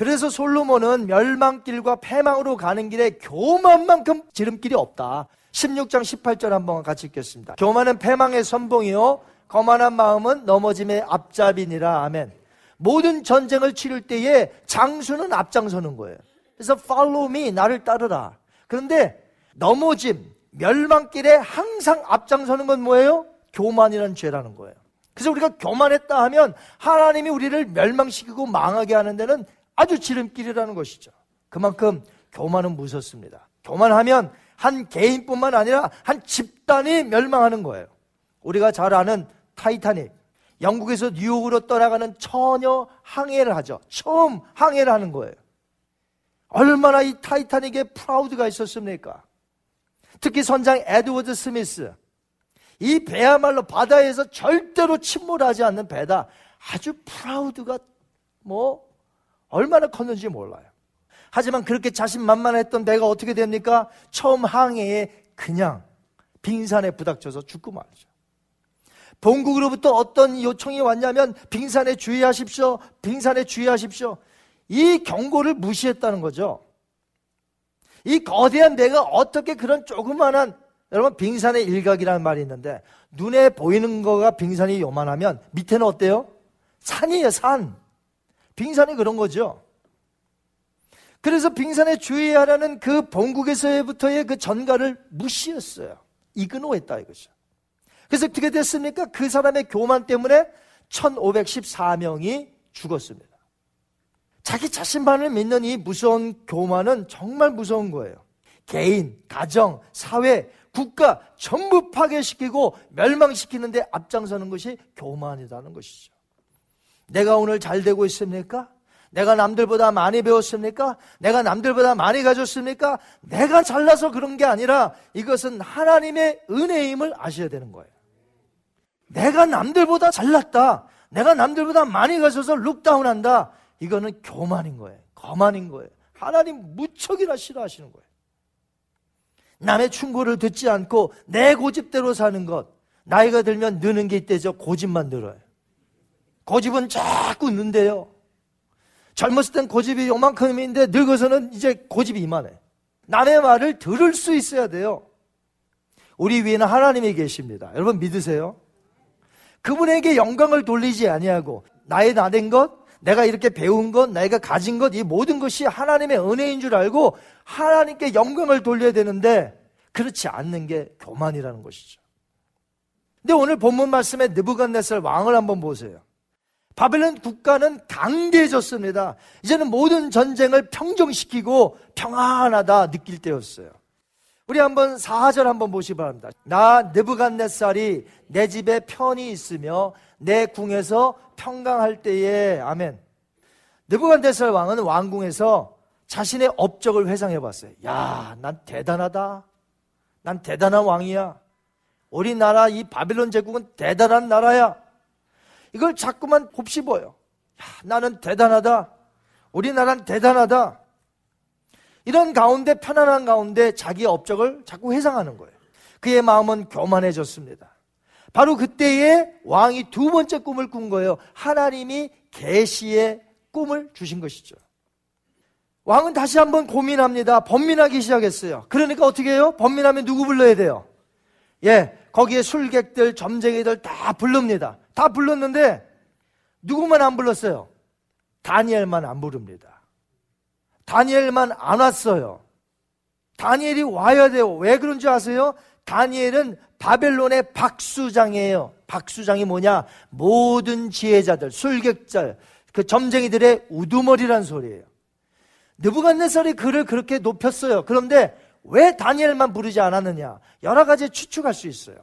그래서 솔로몬은 멸망길과 패망으로 가는 길에 교만만큼 지름길이 없다. 16장 18절 한번 같이 읽겠습니다. 교만은 패망의 선봉이요. 거만한 마음은 넘어짐의 앞잡이니라. 아멘. 모든 전쟁을 치를 때에 장수는 앞장서는 거예요. 그래서 follow me, 나를 따르라. 그런데 넘어짐, 멸망길에 항상 앞장서는 건 뭐예요? 교만이라는 죄라는 거예요. 그래서 우리가 교만했다 하면 하나님이 우리를 멸망시키고 망하게 하는 데는 아주 지름길이라는 것이죠. 그만큼 교만은 무섭습니다. 교만하면 한 개인뿐만 아니라 한 집단이 멸망하는 거예요. 우리가 잘 아는 타이타닉. 영국에서 뉴욕으로 떠나가는 처녀 항해를 하죠. 처음 항해를 하는 거예요. 얼마나 이 타이타닉에 proud가 있었습니까? 특히 선장 에드워드 스미스. 이 배야말로 바다에서 절대로 침몰하지 않는 배다. 아주 proud가 뭐 얼마나 컸는지 몰라요. 하지만 그렇게 자신만만했던 배가 어떻게 됩니까? 처음 항해에 그냥 빙산에 부닥쳐서 죽고 말죠. 본국으로부터 어떤 요청이 왔냐면 빙산에 주의하십시오. 빙산에 주의하십시오. 이 경고를 무시했다는 거죠. 이 거대한 배가 어떻게 그런 조그만한 여러분 빙산의 일각이라는 말이 있는데 눈에 보이는 거가 빙산이 요만하면 밑에는 어때요? 산이에요, 산. 빙산이 그런 거죠. 그래서 빙산에 주의하라는 그 본국에서부터의 그 전가를 무시했어요. 이그노했다 이거죠. 그래서 어떻게 됐습니까? 그 사람의 교만 때문에 1514명이 죽었습니다. 자기 자신만을 믿는 이 무서운 교만은 정말 무서운 거예요. 개인, 가정, 사회, 국가 전부 파괴시키고 멸망시키는데 앞장서는 것이 교만이라는 것이죠. 내가 오늘 잘 되고 있습니까? 내가 남들보다 많이 배웠습니까? 내가 남들보다 많이 가졌습니까? 내가 잘나서 그런 게 아니라 이것은 하나님의 은혜임을 아셔야 되는 거예요. 내가 남들보다 잘났다. 내가 남들보다 많이 가져서 룩다운한다. 이거는 교만인 거예요. 거만인 거예요. 하나님 무척이나 싫어하시는 거예요. 남의 충고를 듣지 않고 내 고집대로 사는 것. 나이가 들면 느는 게 있대죠. 고집만 늘어요. 고집은 자꾸 는데요. 젊었을 땐 고집이 요만큼인데 늙어서는 이제 고집이 이만해. 남의 말을 들을 수 있어야 돼요. 우리 위에는 하나님이 계십니다. 여러분 믿으세요? 그분에게 영광을 돌리지 아니하고 나의 나된 것, 내가 이렇게 배운 것, 내가 가진 것, 이 모든 것이 하나님의 은혜인 줄 알고 하나님께 영광을 돌려야 되는데 그렇지 않는 게 교만이라는 것이죠. 근데 오늘 본문 말씀에 느부갓네살 왕을 한번 보세요. 바벨론 국가는 강대해졌습니다. 이제는 모든 전쟁을 평정시키고 평안하다 느낄 때였어요. 우리 한번 4절 한번 보시기 바랍니다. 나 느부갓네살이 내 집에 편히 있으며 내 궁에서 평강할 때에 아멘. 느부갓네살 왕은 왕궁에서 자신의 업적을 회상해 봤어요. 야, 난 대단하다. 난 대단한 왕이야. 우리나라 이 바빌론 제국은 대단한 나라야. 이걸 자꾸만 곱씹어요. 야, 나는 대단하다. 우리나라는 대단하다. 이런 가운데 편안한 가운데 자기의 업적을 자꾸 회상하는 거예요. 그의 마음은 교만해졌습니다. 바로 그때에 왕이 두 번째 꿈을 꾼 거예요. 하나님이 계시의 꿈을 주신 것이죠. 왕은 다시 한번 고민합니다. 번민하기 시작했어요. 그러니까 어떻게 해요? 번민하면 누구 불러야 돼요? 예, 거기에 술객들, 점쟁이들 다 부릅니다. 다 불렀는데 누구만 안 불렀어요? 다니엘만 안 부릅니다. 다니엘만 안 왔어요. 다니엘이 와야 돼요. 왜 그런지 아세요? 다니엘은 바벨론의 박수장이에요. 박수장이 뭐냐? 모든 지혜자들, 술객자, 그 점쟁이들의 우두머리란 소리예요. 느부갓네살이 그를 그렇게 높였어요. 그런데 왜 다니엘만 부르지 않았느냐? 여러 가지 추측할 수 있어요.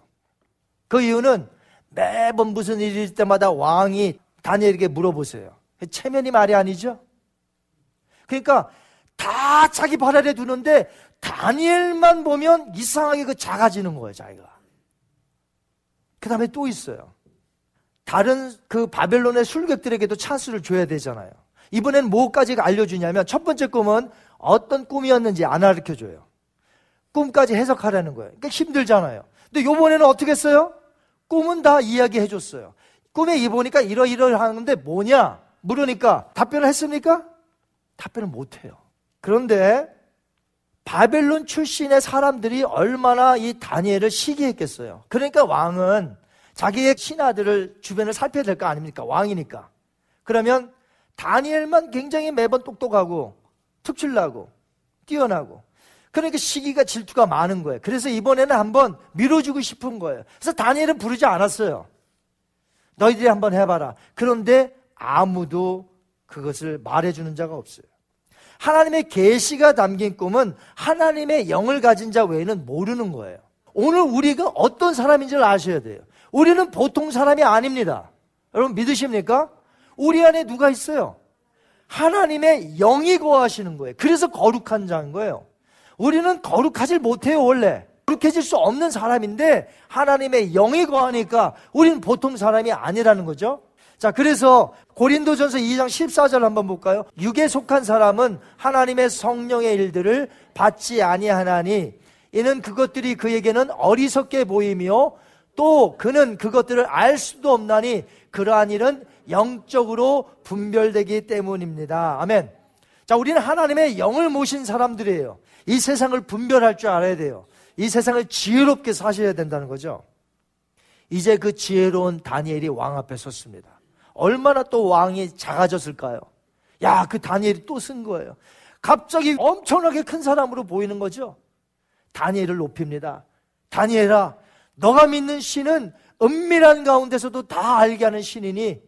그 이유는 매번 무슨 있을 때마다 왕이 다니엘에게 물어보세요. 체면이 말이 아니죠? 그러니까 다 자기 발 아래 두는데 다니엘만 보면 이상하게 그 작아지는 거예요, 자기가. 그 다음에 또 있어요. 다른 그 바벨론의 술객들에게도 찬스를 줘야 되잖아요. 이번엔 뭐까지 알려주냐면 첫 번째 꿈은 어떤 꿈이었는지 안 가르쳐줘요. 꿈까지 해석하라는 거예요. 그러니까 힘들잖아요. 근데 요번에는 어떻게 했어요? 꿈은 다 이야기해 줬어요. 꿈에 입으니까 이러이러하는데 뭐냐? 물으니까 답변을 했습니까? 답변을 못 해요. 그런데 바벨론 출신의 사람들이 얼마나 이 다니엘을 시기했겠어요. 그러니까 왕은 자기의 신하들을 주변을 살펴야 될 거 아닙니까? 왕이니까. 그러면 다니엘만 굉장히 매번 똑똑하고 특출나고 뛰어나고 그러니까 시기가 질투가 많은 거예요. 그래서 이번에는 한번 밀어주고 싶은 거예요. 그래서 다니엘은 부르지 않았어요. 너희들이 한번 해봐라. 그런데 아무도 그것을 말해주는 자가 없어요. 하나님의 계시가 담긴 꿈은 하나님의 영을 가진 자 외에는 모르는 거예요. 오늘 우리가 어떤 사람인지를 아셔야 돼요. 우리는 보통 사람이 아닙니다. 여러분 믿으십니까? 우리 안에 누가 있어요? 하나님의 영이 거하시는 거예요. 그래서 거룩한 자인 거예요. 우리는 거룩하지 못해요, 원래. 거룩해질 수 없는 사람인데 하나님의 영이 거하니까 우리는 보통 사람이 아니라는 거죠. 자, 그래서 고린도전서 2장 14절 한번 볼까요? 육에 속한 사람은 하나님의 성령의 일들을 받지 아니하나니 이는 그것들이 그에게는 어리석게 보이며 또 그는 그것들을 알 수도 없나니 그러한 일은 영적으로 분별되기 때문입니다. 아멘. 자, 우리는 하나님의 영을 모신 사람들이에요. 이 세상을 분별할 줄 알아야 돼요. 이 세상을 지혜롭게 사셔야 된다는 거죠. 이제 그 지혜로운 다니엘이 왕 앞에 섰습니다. 얼마나 또 왕이 작아졌을까요? 야, 그 다니엘이 또 쓴 거예요. 갑자기 엄청나게 큰 사람으로 보이는 거죠. 다니엘을 높입니다. 다니엘아, 너가 믿는 신은 은밀한 가운데서도 다 알게 하는 신이니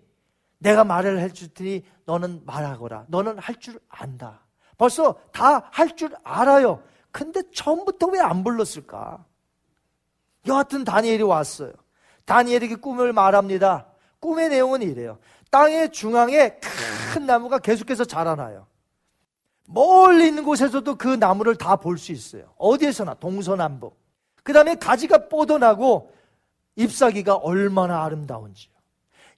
내가 말을 해줄 테니 너는 말하거라. 너는 할 줄 안다. 벌써 다 할 줄 알아요. 근데 처음부터 왜 안 불렀을까? 여하튼 다니엘이 왔어요. 다니엘에게 꿈을 말합니다. 꿈의 내용은 이래요. 땅의 중앙에 큰 나무가 계속해서 자라나요. 멀리 있는 곳에서도 그 나무를 다 볼 수 있어요. 어디에서나 동서남북. 그 다음에 가지가 뻗어나고 잎사귀가 얼마나 아름다운지요.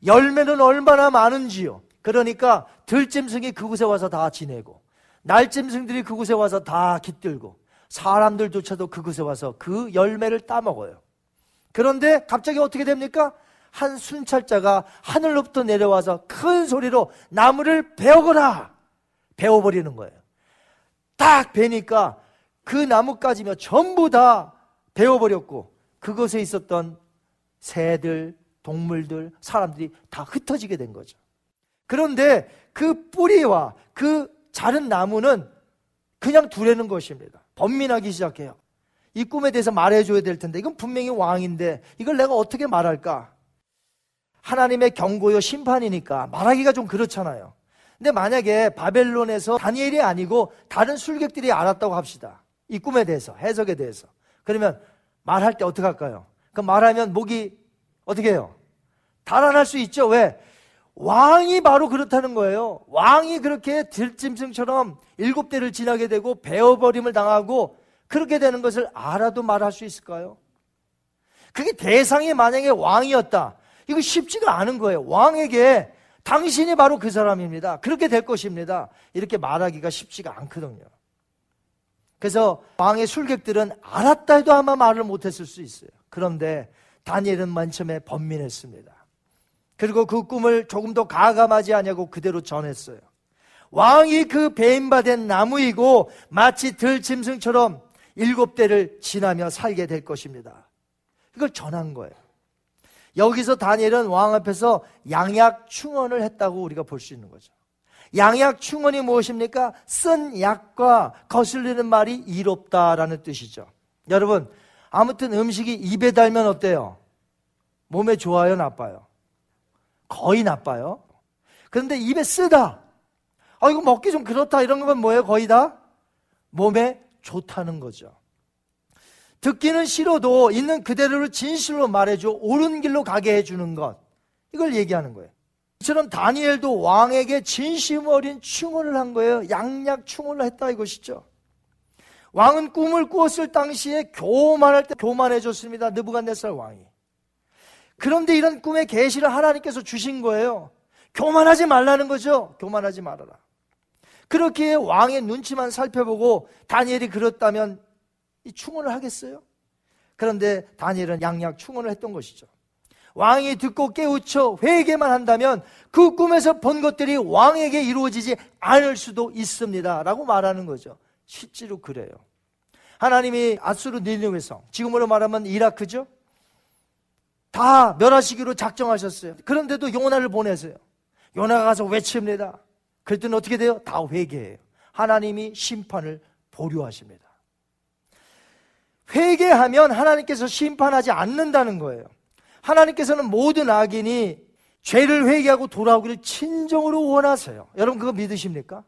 열매는 얼마나 많은지요. 그러니까 들짐승이 그곳에 와서 다 지내고 날짐승들이 그곳에 와서 다 깃들고 사람들조차도 그곳에 와서 그 열매를 따먹어요. 그런데 갑자기 어떻게 됩니까? 한 순찰자가 하늘로부터 내려와서 큰 소리로 나무를 베어거라! 베어버리는 거예요. 딱 베니까 그 나뭇가지며 전부 다 베어버렸고 그것에 있었던 새들, 동물들, 사람들이 다 흩어지게 된 거죠. 그런데 그 뿌리와 그 자른 나무는 그냥 두려는 것입니다. 번민하기 시작해요. 이 꿈에 대해서 말해줘야 될 텐데, 이건 분명히 왕인데, 이걸 내가 어떻게 말할까? 하나님의 경고요, 심판이니까 말하기가 좀 그렇잖아요. 근데 만약에 바벨론에서 다니엘이 아니고 다른 술객들이 알았다고 합시다. 이 꿈에 대해서, 해석에 대해서. 그러면 말할 때 어떻게 할까요? 그 말하면 목이 어떻게 해요? 달아날 수 있죠. 왜? 왕이 바로 그렇다는 거예요. 왕이 그렇게 들짐승처럼 일곱 대를 지나게 되고 베어버림을 당하고 그렇게 되는 것을 알아도 말할 수 있을까요? 그게 대상이 만약에 왕이었다. 이거 쉽지가 않은 거예요. 왕에게 당신이 바로 그 사람입니다. 그렇게 될 것입니다. 이렇게 말하기가 쉽지가 않거든요. 그래서 왕의 술객들은 알았다 해도 아마 말을 못했을 수 있어요. 그런데 다니엘은 맨 처음에 번민했습니다. 그리고 그 꿈을 조금 더 가감하지 않냐고 그대로 전했어요. 왕이 그 배임받은 나무이고 마치 들짐승처럼 일곱 대를 지나며 살게 될 것입니다. 이걸 전한 거예요. 여기서 다니엘은 왕 앞에서 양약 충언을 했다고 우리가 볼 수 있는 거죠. 양약 충언이 무엇입니까? 쓴 약과 거슬리는 말이 이롭다라는 뜻이죠. 여러분, 아무튼 음식이 입에 달면 어때요? 몸에 좋아요, 나빠요? 거의 나빠요. 그런데 입에 쓰다. 아, 이거 먹기 좀 그렇다. 이런 건 뭐예요? 거의 다? 몸에 좋다는 거죠. 듣기는 싫어도 있는 그대로를 진실로 말해줘 옳은 길로 가게 해주는 것. 이걸 얘기하는 거예요. 이처럼 다니엘도 왕에게 진심 어린 충언을 한 거예요. 양약 충언을 했다 이것이죠. 왕은 꿈을 꾸었을 당시에 교만할 때 교만해졌습니다. 느부갓네살 왕이. 그런데 이런 꿈의 계시를 하나님께서 주신 거예요. 교만하지 말라는 거죠. 교만하지 말아라. 그렇게 왕의 눈치만 살펴보고 다니엘이 그렇다면 이 충원을 하겠어요? 그런데 다니엘은 양약 충원을 했던 것이죠. 왕이 듣고 깨우쳐 회개만 한다면 그 꿈에서 본 것들이 왕에게 이루어지지 않을 수도 있습니다. 라고 말하는 거죠. 실제로 그래요. 하나님이 아수르 니느웨 성, 지금으로 말하면 이라크죠? 다 멸하시기로 작정하셨어요. 그런데도 요나를 보내세요. 요나가 가서 외칩니다. 그랬더니 어떻게 돼요? 다 회개해요. 하나님이 심판을 보류하십니다. 회개하면 하나님께서 심판하지 않는다는 거예요. 하나님께서는 모든 악인이 죄를 회개하고 돌아오기를 친정으로 원하세요. 여러분 그거 믿으십니까?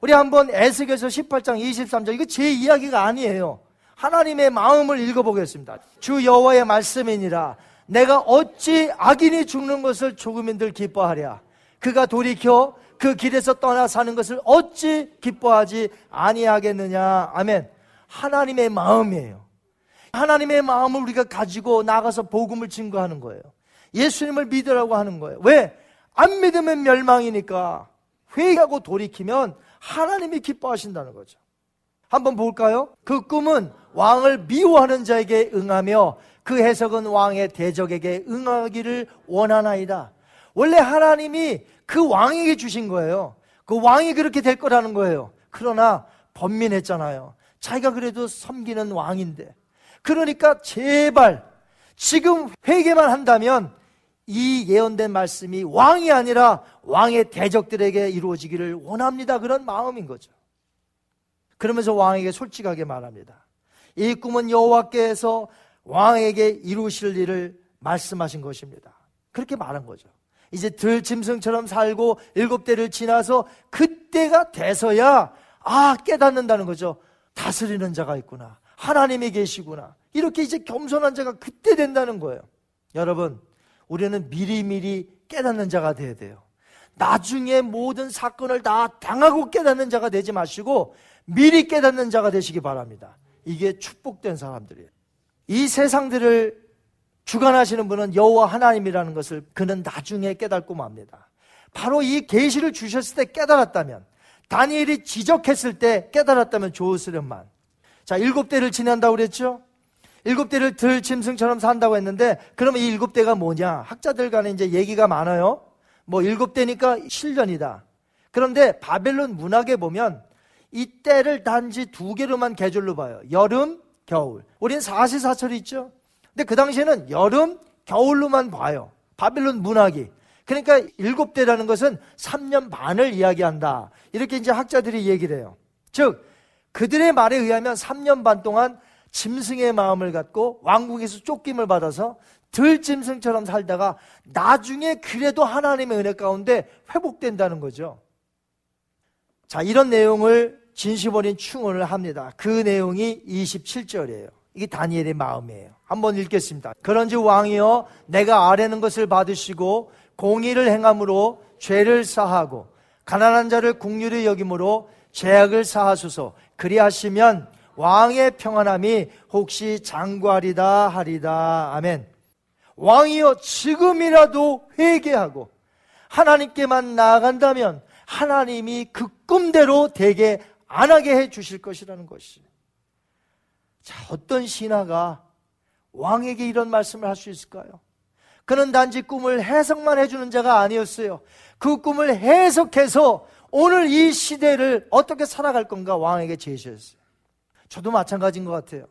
우리 한번 에스겔서 18장 23절 이거 제 이야기가 아니에요. 하나님의 마음을 읽어보겠습니다. 주 여호와의 말씀이니라 내가 어찌 악인이 죽는 것을 조금인들 기뻐하랴 그가 돌이켜 그 길에서 떠나 사는 것을 어찌 기뻐하지 아니하겠느냐 아멘 하나님의 마음이에요 하나님의 마음을 우리가 가지고 나가서 복음을 증거하는 거예요. 예수님을 믿으라고 하는 거예요. 왜? 안 믿으면 멸망이니까 회개하고 돌이키면 하나님이 기뻐하신다는 거죠. 한번 볼까요? 그 꿈은 왕을 미워하는 자에게 응하며 그 해석은 왕의 대적에게 응하기를 원하나이다. 원래 하나님이 그 왕에게 주신 거예요. 그 왕이 그렇게 될 거라는 거예요. 그러나 번민했잖아요. 자기가 그래도 섬기는 왕인데 그러니까 제발 지금 회개만 한다면 이 예언된 말씀이 왕이 아니라 왕의 대적들에게 이루어지기를 원합니다. 그런 마음인 거죠. 그러면서 왕에게 솔직하게 말합니다. 이 꿈은 여호와께서 왕에게 이루실 일을 말씀하신 것입니다. 그렇게 말한 거죠. 이제 들짐승처럼 살고 일곱 대를 지나서 그때가 돼서야 아 깨닫는다는 거죠. 다스리는 자가 있구나. 하나님이 계시구나. 이렇게 이제 겸손한 자가 그때 된다는 거예요. 여러분, 우리는 미리미리 깨닫는 자가 돼야 돼요. 나중에 모든 사건을 다 당하고 깨닫는 자가 되지 마시고 미리 깨닫는 자가 되시기 바랍니다. 이게 축복된 사람들이에요. 이 세상들을 주관하시는 분은 여호와 하나님이라는 것을 그는 나중에 깨닫고 맙니다. 바로 이 계시를 주셨을 때 깨달았다면 다니엘이 지적했을 때 깨달았다면 좋으스련만. 자, 일곱 대를 지낸다고 그랬죠? 일곱 대를 들 짐승처럼 산다고 했는데 그러면 이 일곱 대가 뭐냐? 학자들 간에 이제 얘기가 많아요. 뭐 일곱 대니까 7년이다. 그런데 바벨론 문학에 보면 이 때를 단지 두 개로만 계절로 봐요. 여름, 겨울. 우린 사시사철이 있죠. 근데 그 당시에는 여름, 겨울로만 봐요. 바벨론 문학이. 그러니까 일곱 대라는 것은 3년 반을 이야기한다. 이렇게 이제 학자들이 얘기를 해요. 즉, 그들의 말에 의하면 3년 반 동안 짐승의 마음을 갖고 왕국에서 쫓김을 받아서 들짐승처럼 살다가 나중에 그래도 하나님의 은혜 가운데 회복된다는 거죠. 자, 이런 내용을 진심 어린 충원을 합니다. 그 내용이 27절이에요. 이게 다니엘의 마음이에요. 한번 읽겠습니다. 그런지 왕이여 내가 아뢰는 것을 받으시고 공의를 행함으로 죄를 사하고 가난한 자를 국률이 여김으로 죄악을 사하소서 그리하시면 왕의 평안함이 혹시 장관이다 하리다 아멘 왕이여 지금이라도 회개하고 하나님께만 나아간다면 하나님이 그 꿈대로 되게 안 하게 해 주실 것이라는 것이 자 어떤 신하가 왕에게 이런 말씀을 할 수 있을까요? 그는 단지 꿈을 해석만 해주는 자가 아니었어요. 그 꿈을 해석해서 오늘 이 시대를 어떻게 살아갈 건가 왕에게 제시했어요. 저도 마찬가지인 것 같아요.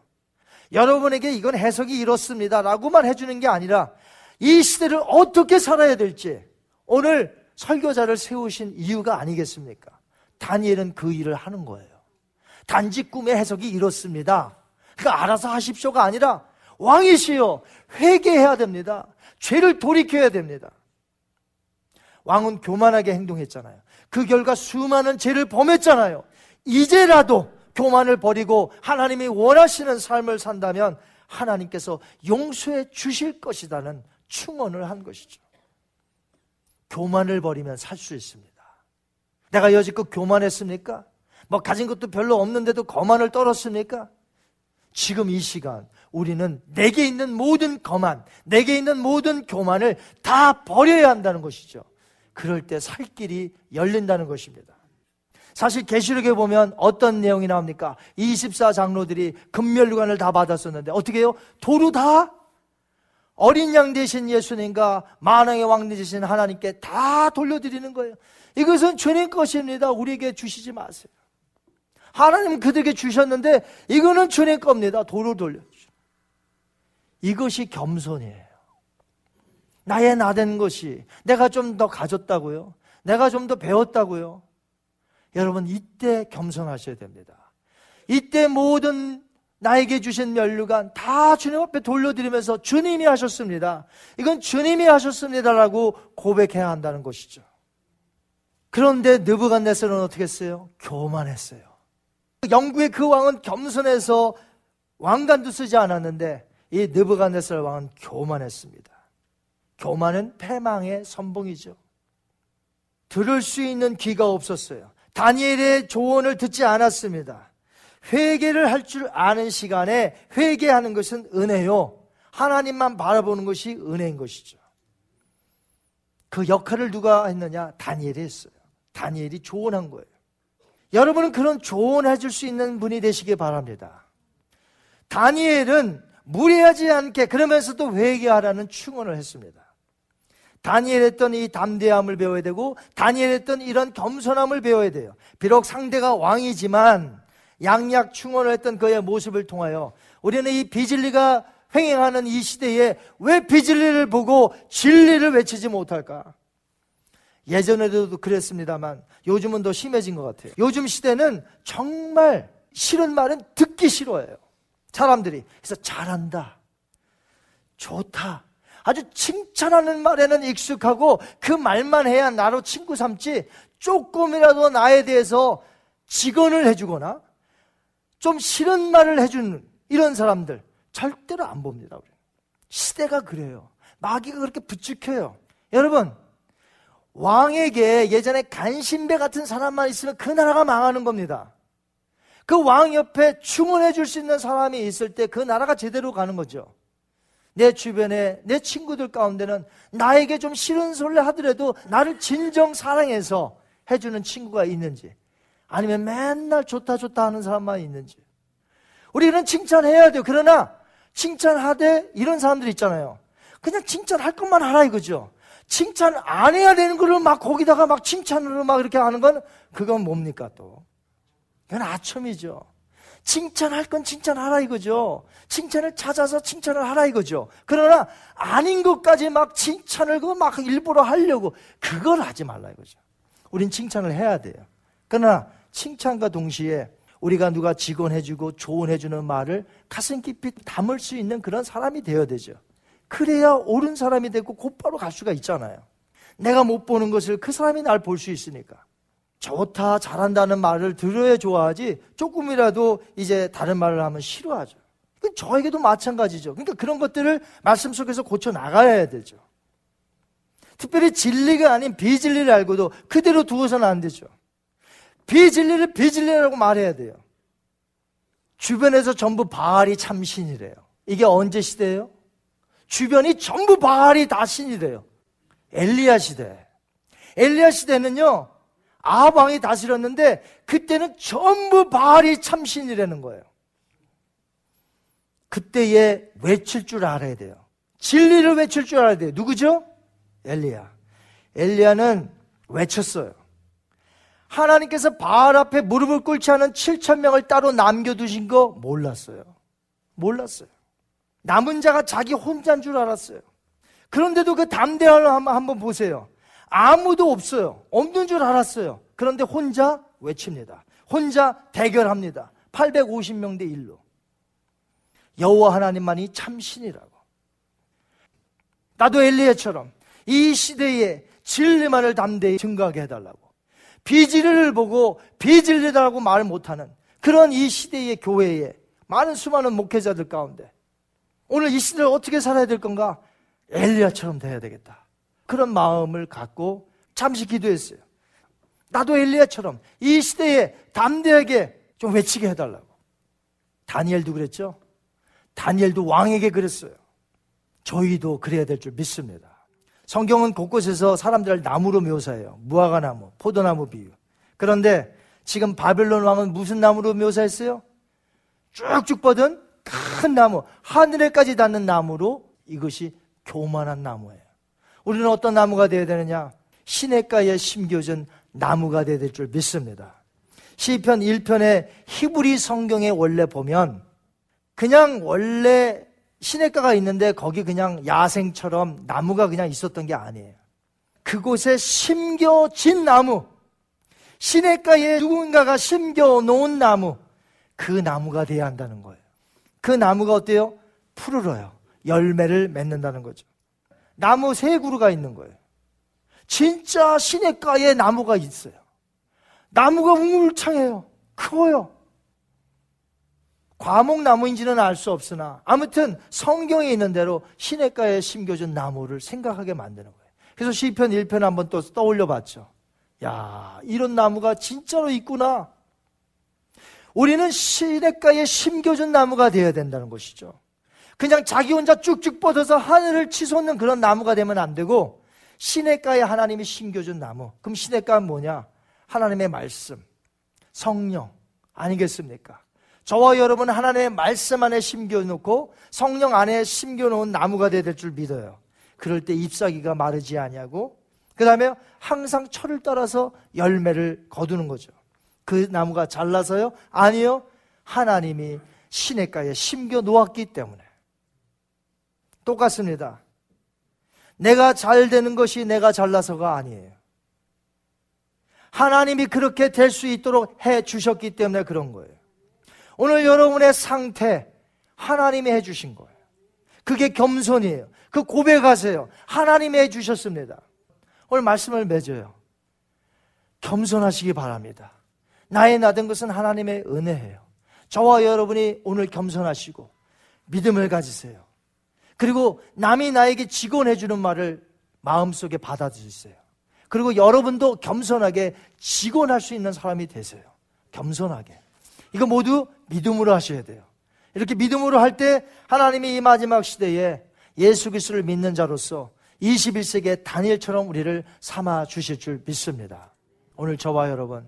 여러분에게 이건 해석이 이렇습니다. 라고만 해주는 게 아니라 이 시대를 어떻게 살아야 될지 오늘 설교자를 세우신 이유가 아니겠습니까? 다니엘은 그 일을 하는 거예요. 단지 꿈의 해석이 이렇습니다. 그러니까 알아서 하십시오가 아니라 왕이시여 회개해야 됩니다. 죄를 돌이켜야 됩니다. 왕은 교만하게 행동했잖아요. 그 결과 수많은 죄를 범했잖아요. 이제라도 교만을 버리고 하나님이 원하시는 삶을 산다면 하나님께서 용서해 주실 것이라는 충언을 한 것이죠. 교만을 버리면 살 수 있습니다. 내가 여지껏 교만했습니까? 뭐 가진 것도 별로 없는데도 거만을 떨었습니까? 지금 이 시간 우리는 내게 있는 모든 거만, 내게 있는 모든 교만을 다 버려야 한다는 것이죠. 그럴 때 살 길이 열린다는 것입니다. 사실 계시록에 보면 어떤 내용이 나옵니까? 24 장로들이 금멸관을 다 받았었는데 어떻게 해요? 도로 다 어린 양 대신 예수님과 만왕의 왕 되신 하나님께 다 돌려드리는 거예요. 이것은 주님 것입니다. 우리에게 주시지 마세요. 하나님 그들에게 주셨는데 이거는 주님 겁니다. 도로 돌려주죠. 이것이 겸손이에요. 나의 나된 것이 내가 좀 더 가졌다고요. 내가 좀 더 배웠다고요. 여러분 이때 겸손하셔야 됩니다. 이때 모든 나에게 주신 면류관 다 주님 앞에 돌려드리면서 주님이 하셨습니다. 이건 주님이 하셨습니다라고 고백해야 한다는 것이죠. 그런데 느부갓네살은 어떻게 했어요? 교만했어요. 영국의 그 왕은 겸손해서 왕관도 쓰지 않았는데 이 느부갓네살 왕은 교만했습니다. 교만은 패망의 선봉이죠. 들을 수 있는 귀가 없었어요. 다니엘의 조언을 듣지 않았습니다. 회개를 할 줄 아는 시간에 회개하는 것은 은혜요. 하나님만 바라보는 것이 은혜인 것이죠. 그 역할을 누가 했느냐? 다니엘이 했어요. 다니엘이 조언한 거예요. 여러분은 그런 조언해 줄 수 있는 분이 되시기 바랍니다. 다니엘은 무리하지 않게 그러면서도 회개하라는 충원을 했습니다. 다니엘 했던 이 담대함을 배워야 되고 다니엘 했던 이런 겸손함을 배워야 돼요. 비록 상대가 왕이지만 양약 충원을 했던 그의 모습을 통하여 우리는 이 비진리가 횡행하는 이 시대에 왜 비진리를 보고 진리를 외치지 못할까? 예전에도 그랬습니다만 요즘은 더 심해진 것 같아요. 요즘 시대는 정말 싫은 말은 듣기 싫어해요. 사람들이. 그래서 잘한다. 좋다. 아주 칭찬하는 말에는 익숙하고 그 말만 해야 나로 친구 삼지 조금이라도 나에 대해서 직언을 해주거나 좀 싫은 말을 해주는 이런 사람들 절대로 안 봅니다. 시대가 그래요. 마귀가 그렇게 부추켜요. 여러분, 왕에게 예전에 간신배 같은 사람만 있으면 그 나라가 망하는 겁니다. 그 왕 옆에 충원해 줄 수 있는 사람이 있을 때 그 나라가 제대로 가는 거죠. 내 주변에 내 친구들 가운데는 나에게 좀 싫은 소리를 하더라도 나를 진정 사랑해서 해주는 친구가 있는지 아니면 맨날 좋다 좋다 하는 사람만 있는지 우리는 칭찬해야 돼요. 그러나 칭찬하되 이런 사람들 있잖아요. 그냥 칭찬할 것만 하라 이거죠. 칭찬 안 해야 되는 거를 막 거기다가 막 칭찬으로 막 이렇게 하는 건 그건 뭡니까 또? 그건 아첨이죠. 칭찬할 건 칭찬하라 이거죠. 칭찬을 찾아서 칭찬을 하라 이거죠. 그러나 아닌 것까지 막 칭찬을 그막 일부러 하려고 그걸 하지 말라 이거죠. 우린 칭찬을 해야 돼요. 그러나 칭찬과 동시에 우리가 누가 직원해주고 조언해주는 말을 가슴 깊이 담을 수 있는 그런 사람이 되어야 되죠. 그래야 옳은 사람이 되고 곧바로 갈 수가 있잖아요. 내가 못 보는 것을 그 사람이 날 볼 수 있으니까. 좋다, 잘한다는 말을 들어야 좋아하지, 조금이라도 이제 다른 말을 하면 싫어하죠. 저에게도 마찬가지죠. 그러니까 그런 것들을 말씀 속에서 고쳐 나가야 되죠. 특별히 진리가 아닌 비진리를 알고도 그대로 두어서는 안 되죠. 비진리를 비진리라고 말해야 돼요. 주변에서 전부 바알이 참신이래요. 이게 언제 시대예요? 주변이 전부 바알이 다 신이래요. 엘리야 시대. 엘리야 시대는요, 아방이 다스렸는데, 그때는 전부 바알이 참신이라는 거예요. 그때에 외칠 줄 알아야 돼요. 진리를 외칠 줄 알아야 돼요. 누구죠? 엘리야. 엘리야는 외쳤어요. 하나님께서 바알 앞에 무릎을 꿇지 않은 7천 명을 따로 남겨두신 거 몰랐어요. 몰랐어요. 남은 자가 자기 혼자인 줄 알았어요. 그런데도 그 담대함을 한번 보세요. 아무도 없어요. 없는 줄 알았어요. 그런데 혼자 외칩니다. 혼자 대결합니다. 850명 대 1로. 여호와 하나님만이 참 신이라고. 나도 엘리야처럼 이 시대에 진리만을 담대히 증거하게 해달라고. 비진리를 보고 비진리다라고 말을 못하는 그런 이 시대의 교회에 많은 수많은 목회자들 가운데 오늘 이 시대를 어떻게 살아야 될 건가? 엘리야처럼 돼야 되겠다. 그런 마음을 갖고 잠시 기도했어요. 나도 엘리야처럼 이 시대에 담대하게 좀 외치게 해달라고. 다니엘도 그랬죠? 다니엘도 왕에게 그랬어요. 저희도 그래야 될 줄 믿습니다. 성경은 곳곳에서 사람들을 나무로 묘사해요. 무화과 나무, 포도나무 비유. 그런데 지금 바벨론 왕은 무슨 나무로 묘사했어요? 쭉쭉 뻗은 큰 나무, 하늘에까지 닿는 나무로 이것이 교만한 나무예요. 우리는 어떤 나무가 되어야 되느냐? 시냇가에 심겨진 나무가 되어야 될 줄 믿습니다. 시편 1편의 히브리 성경에 원래 보면 그냥 원래 시냇가가 있는데 거기 그냥 야생처럼 나무가 그냥 있었던 게 아니에요. 그곳에 심겨진 나무, 시냇가에 누군가가 심겨 놓은 나무, 그 나무가 돼야 한다는 거예요. 그 나무가 어때요? 푸르러요. 열매를 맺는다는 거죠. 나무 세 그루가 있는 거예요. 진짜 시냇가에 나무가 있어요. 나무가 웅울창해요. 커요. 과목나무인지는 알 수 없으나 아무튼 성경에 있는 대로 시냇가에 심겨진 나무를 생각하게 만드는 거예요. 그래서 시편 1편 한번 또 떠올려 봤죠. 야, 이런 나무가 진짜로 있구나. 우리는 시냇가에 심겨진 나무가 되어야 된다는 것이죠. 그냥 자기 혼자 쭉쭉 뻗어서 하늘을 치솟는 그런 나무가 되면 안 되고 시냇가에 하나님이 심겨준 나무. 그럼 시냇가는 뭐냐? 하나님의 말씀, 성령 아니겠습니까? 저와 여러분 하나님의 말씀 안에 심겨놓고 성령 안에 심겨놓은 나무가 되야 될 줄 믿어요. 그럴 때 잎사귀가 마르지 아니하고 그 다음에 항상 철을 따라서 열매를 거두는 거죠. 그 나무가 잘라서요? 아니요. 하나님이 시냇가에 심겨 놓았기 때문에. 똑같습니다. 내가 잘 되는 것이 내가 잘나서가 아니에요. 하나님이 그렇게 될 수 있도록 해 주셨기 때문에 그런 거예요. 오늘 여러분의 상태 하나님이 해 주신 거예요. 그게 겸손이에요. 그 고백하세요. 하나님이 해 주셨습니다. 오늘 말씀을 맺어요. 겸손하시기 바랍니다. 나의 나된 것은 하나님의 은혜예요. 저와 여러분이 오늘 겸손하시고 믿음을 가지세요. 그리고 남이 나에게 직원해주는 말을 마음속에 받아들이세요. 그리고 여러분도 겸손하게 직원할 수 있는 사람이 되세요. 겸손하게. 이거 모두 믿음으로 하셔야 돼요. 이렇게 믿음으로 할 때 하나님이 이 마지막 시대에 예수 그리스도를 믿는 자로서 21세기의 다니엘처럼 우리를 삼아 주실 줄 믿습니다. 오늘 저와 여러분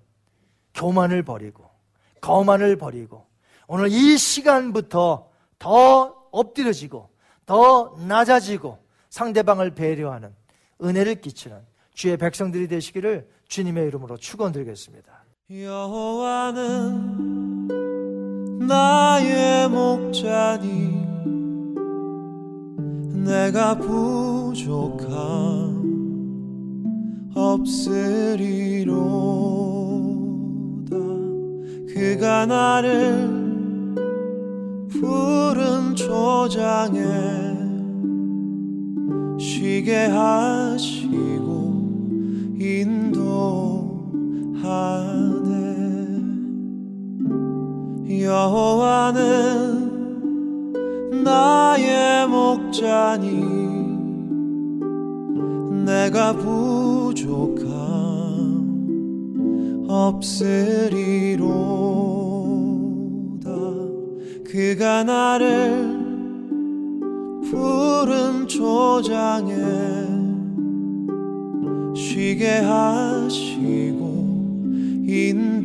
교만을 버리고 거만을 버리고 오늘 이 시간부터 더 엎드려지고 더 낮아지고 상대방을 배려하는 은혜를 끼치는 주의 백성들이 되시기를 주님의 이름으로 축원드리겠습니다. 여호와는 나의 목자니 내가 부족함 없으리로다 그가 나를 푸른 초장에 쉬게 하시고 인도하네. 여호와는 나의 목자니 내가 부족함 없으리로다 그가 나를 푸른 초장에 쉬게 하시고 인도하네.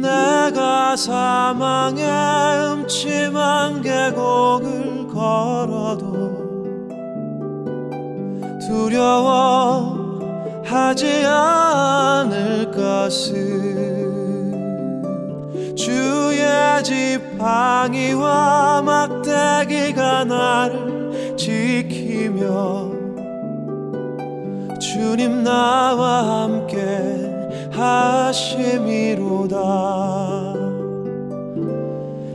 내가 사망의 음침한 계곡을 걸어도 두려워 하지 않을 것을 주의 지팡이와 막대기가 나를 지키며 주님 나와 함께 하심이로다.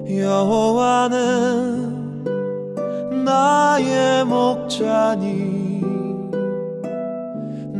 여호와는 나의 목자니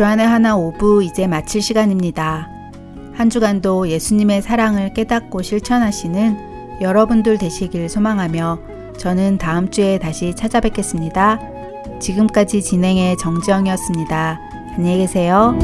주안의 하나 오부 이제 마칠 시간입니다. 한 주간도 예수님의 사랑을 깨닫고 실천하시는 여러분들 되시길 소망하며 저는 다음 주에 다시 찾아뵙겠습니다. 지금까지 진행의 정지영이었습니다. 안녕히 계세요.